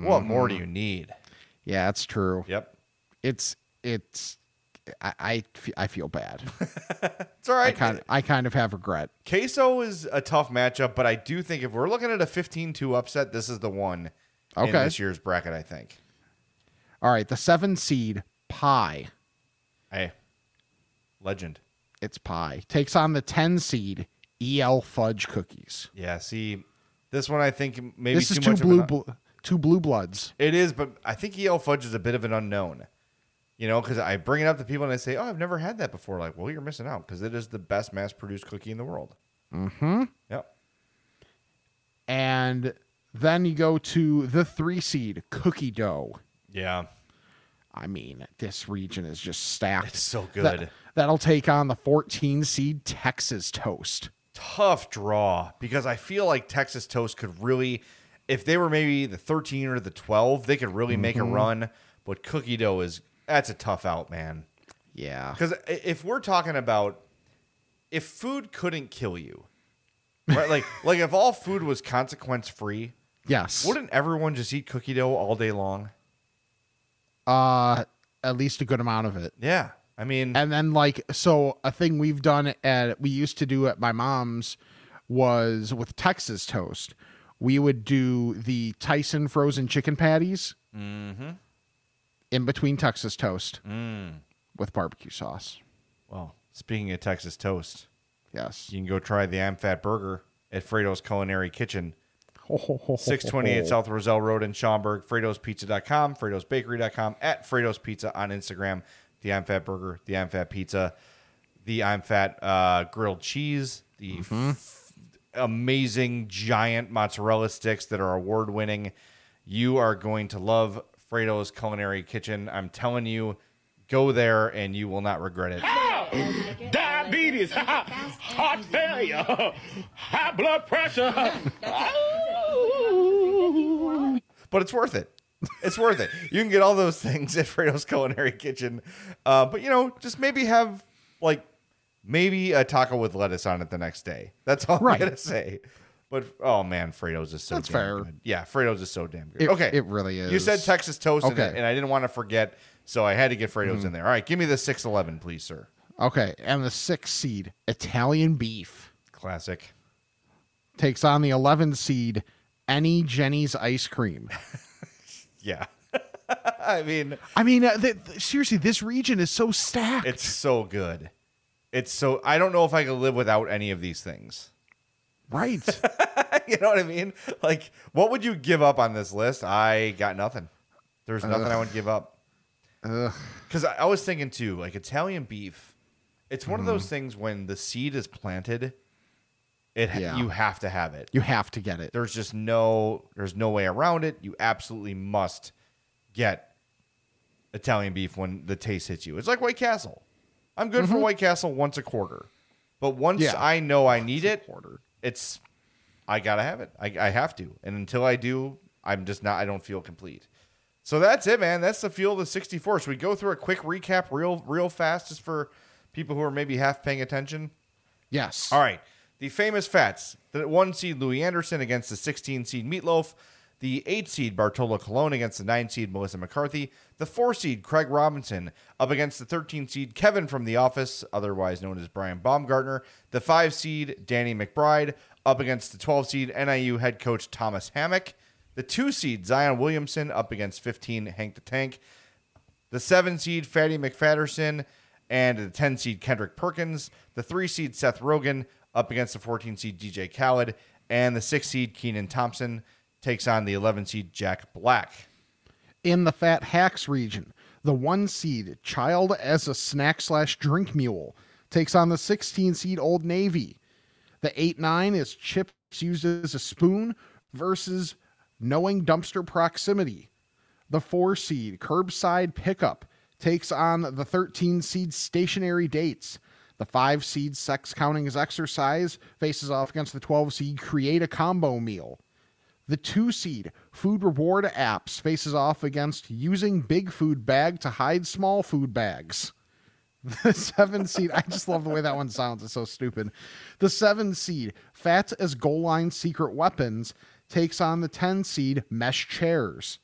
what more Mm-hmm. do you need? Yeah, that's true. Yep. It's it's I I, fe- I feel bad. <laughs> It's all I right. kind of I kind of have regret. Queso is a tough matchup, but I do think if we're looking at a 15-2 upset, this is the one in Okay. this year's bracket. I think. All right, the 7 seed, Pie. Hey, legend. It's Pie. Takes on the 10 seed, EL Fudge Cookies. Yeah. See, this one I think maybe this too is two much blue of an, bl- two blue bloods. It is, but I think EL Fudge is a bit of an unknown. You know, because I bring it up to people and I say, "Oh, I've never had that before." Like, well, you're missing out because it is the best mass-produced cookie in the world. Mm-hmm. Yep. And then you go to the 3 seed, Cookie Dough. Yeah. I mean, this region is just stacked. It's so good. That, that'll take on the 14 seed Texas Toast. Tough draw because I feel like Texas Toast could really, if they were maybe the 13 or the 12, they could really make a run. But cookie dough is that's a tough out, man. Yeah. Because if we're talking about if food couldn't kill you, right? like <laughs> like if all food was consequence free, Yes. wouldn't everyone just eat cookie dough all day long? uh at least a good amount of it. Yeah, I mean, And then like so a thing we've done at we used to do at my mom's was with Texas toast. We would do the Tyson frozen chicken patties mm-hmm. in between Texas toast mm. with barbecue sauce. well, speaking of Texas Toast, Yes. you can go try the I'm Fat Burger at Frato's Culinary Kitchen. 628 South Roselle Road in Schaumburg, Frato'sPizza.com, Frato'sBakery.com, at Frato's Pizza on Instagram, the I'm Fat Burger, the I'm Fat Pizza, the I'm Fat uh, grilled cheese, the f- amazing giant mozzarella sticks that are award winning. You are going to love Frato's Culinary Kitchen. I'm telling you, go there and you will not regret it. diabetes, <laughs> heart failure, <laughs> high blood pressure. <laughs> But it's worth it. It's worth it. You can get all those things at Frato's Culinary Kitchen. Uh, but you know, just maybe have like maybe a taco with lettuce on it the next day. That's all Right. I'm gonna say. But oh man, Frato's is so That's damn fair. good. Yeah, Frato's is so damn good. It- okay, it really is. You said Texas toast, Okay. Mm-hmm. it, and I didn't want to forget, so I had to get Frato's in there. All right, give me the six eleven, please, sir. Okay, and the six seed Italian beef Classic. takes on the 11 seed Any Jenny's ice cream. <laughs> Yeah. <laughs> I mean, I mean, uh, th- th- seriously, this region is so stacked. it's so good. It's so I don't know if I could live without any of these things. right. <laughs> you know what I mean? Like, what would you give up on this list? I got nothing. There's nothing I would give up. Because I, I was thinking too, like Italian beef. It's one of those Mm-hmm. things when the seed is planted, it Yeah. you have to have it. You have to get it. There's just no there's no way around it. You absolutely must get Italian beef when the taste hits you. It's like White Castle. I'm good for White Castle once a quarter, but once Mm-hmm. Yeah. I know I need it, quarter. it's I gotta have it. I, I have to, and until I do, I'm just not. I don't feel complete. So that's it, man. That's the feel of the 64. So we go through a quick recap, real real fast, just for people who are maybe half paying attention? Yes. All right. The famous Fats. The one seed Louie Anderson against the 16 seed Meatloaf. The eight seed Bartolo Colon against the nine seed Melissa McCarthy. The four seed Craig Robinson up against the 13 seed Kevin from The Office, otherwise known as Brian Baumgartner. The five seed Danny McBride up against the 12 seed NIU head coach Thomas Hammock. The two seed Zion Williamson up against 15 Hank the Tank the seven seed Fatty McFadderson and the 10 seed Kendrick Perkins, the three seed Seth Rogen up against the 14 seed DJ Khaled, and the six seed Kenan Thompson takes on the 11 seed Jack Black. In the Fat Hacks region, the one seed Child as a snack slash drink mule takes on the 16 seed Old Navy. The 8 9 is chips used as a spoon versus knowing dumpster proximity. The 4 seed Curbside Pickup takes on the 13 seed Stationary Dates. The 5 seed Sex Counting as Exercise faces off against the 12 seed Create a Combo Meal. The two seed food reward apps faces off against using big food bag to hide small food bags. <laughs> The seven seed, I just love the way that one sounds. It's so stupid. The seven seed Fats as goal line secret weapons takes on the 10 seed mesh chairs.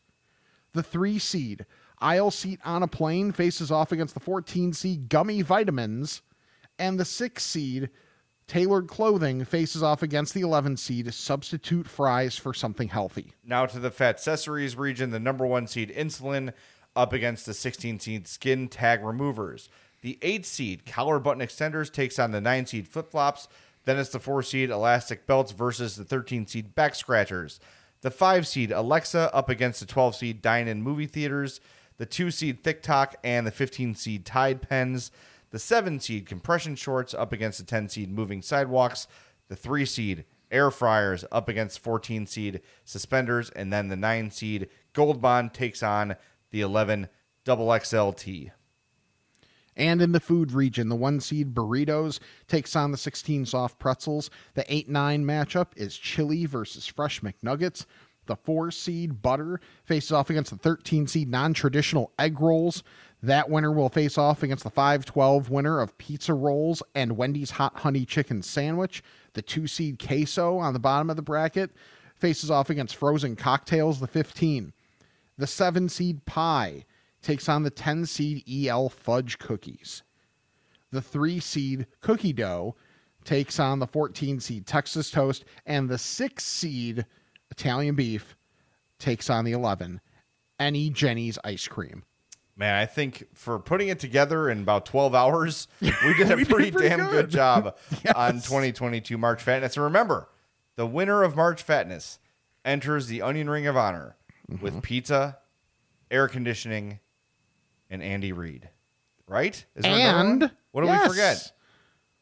The three seed aisle seat on a plane faces off against the 14 seed gummy vitamins. And the six seed tailored clothing faces off against the 11 seed substitute fries for something healthy. Now to the Fat Accessories region, the number one seed Insulin up against the 16 seed Skin Tag Removers. The eight seed Collar Button Extenders takes on the nine seed Flip Flops. Then it's the four seed Elastic Belts versus the 13 seed Back Scratchers. The five seed Alexa up against the 12 seed Dine In Movie Theaters. The two seed Thick Talk and the 15 seed Tide Pens. The seven seed Compression Shorts up against the 10 seed Moving Sidewalks. The three seed Air Fryers up against 14 seed Suspenders. And then the nine seed Gold Bond takes on the 11 Double XLT. And in the food region, the one seed burritos takes on the 16 soft pretzels. The 8 9 matchup is chili versus fresh McNuggets. The 4 seed butter faces off against the 13 seed non traditional egg rolls. That winner will face off against the 5 12 winner of pizza rolls and Wendy's hot honey chicken sandwich. The 2 seed queso on the bottom of the bracket faces off against frozen cocktails, the 15. The 7 seed pie takes on the 10 seed EL fudge cookies. The 3 seed cookie dough takes on the 14 seed Texas toast. And the 6 seed Italian beef takes on the 11 Any Jenny's ice cream. Man, I think for putting it together in about 12 hours, we did <laughs> a We did pretty, pretty damn good, good. <laughs> job on 2022 March Fatness. And remember, the winner of March Fatness enters the Onion Ring of Honor Mm-hmm. with pizza, air conditioning, and Andy Reid. Right? Is there another one? And what do yes. we forget?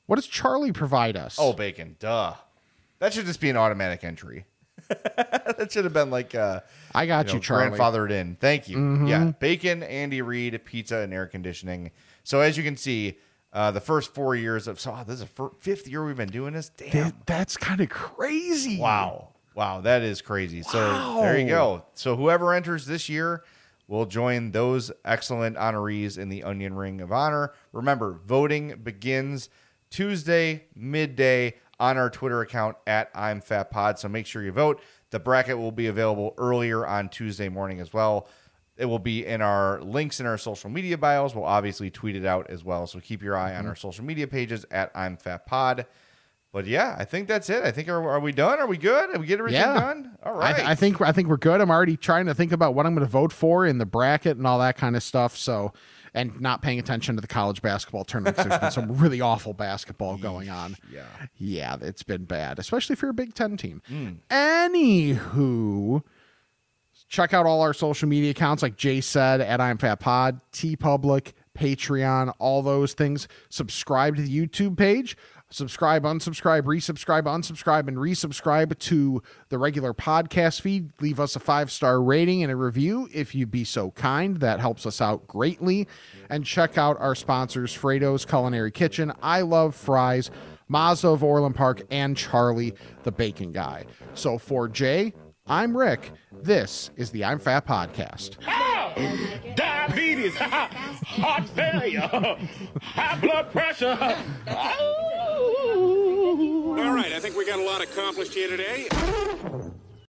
What does Charlie provide us? Oh, bacon. Duh. That should just be an automatic entry. <laughs> that should have been like uh, I got you, know, Charlie. Mm-hmm. grandfathered in. Thank you. Yeah, bacon, Andy Reid, pizza, and air conditioning. So as you can see, uh, the first four years of so oh, this is the fifth year we've been doing this. Damn. That- that's kind of crazy. Wow. Wow, that is crazy. So there you go. So whoever enters this year will join those excellent honorees in the Onion Ring of Honor. Remember, voting begins Tuesday midday on our Twitter account at I'm Fat Pod. So make sure you vote. The bracket will be available earlier on Tuesday morning as well. It will be in our links in our social media bios. We'll obviously tweet it out as well. So keep your eye on mm-hmm. our social media pages at I'm Fat Pod. But yeah, I think that's it. I think are, are we done? Are we good? Have we get everything Yeah. done? All right. I, th- I think I think we're good. I'm already trying to think about what I'm going to vote for in the bracket and all that kind of stuff. So, and not paying attention to the college basketball tournament. 'cause There's been some really awful basketball going on. Yeah. yeah, it's been bad, especially if you're a Big Ten team. Hmm. Anywho, check out all our social media accounts, like Jay said, at I'm Fat Pod, TeePublic, Patreon, all those things. Subscribe to the YouTube page. Subscribe, unsubscribe, resubscribe, unsubscribe, and resubscribe to the regular podcast feed. Leave us a five star rating and a review if you'd be so kind. That helps us out greatly. And check out our sponsors, Frato's Culinary Kitchen, I Love Frys, Mazda of Orland Park, and Charlie the Bacon Guy. So for Jay, I'm Rick. This is the I'm Fat Podcast. <laughs> Diabetes, <laughs> heart failure, <laughs> high blood pressure. All right, I think we got a lot accomplished here today.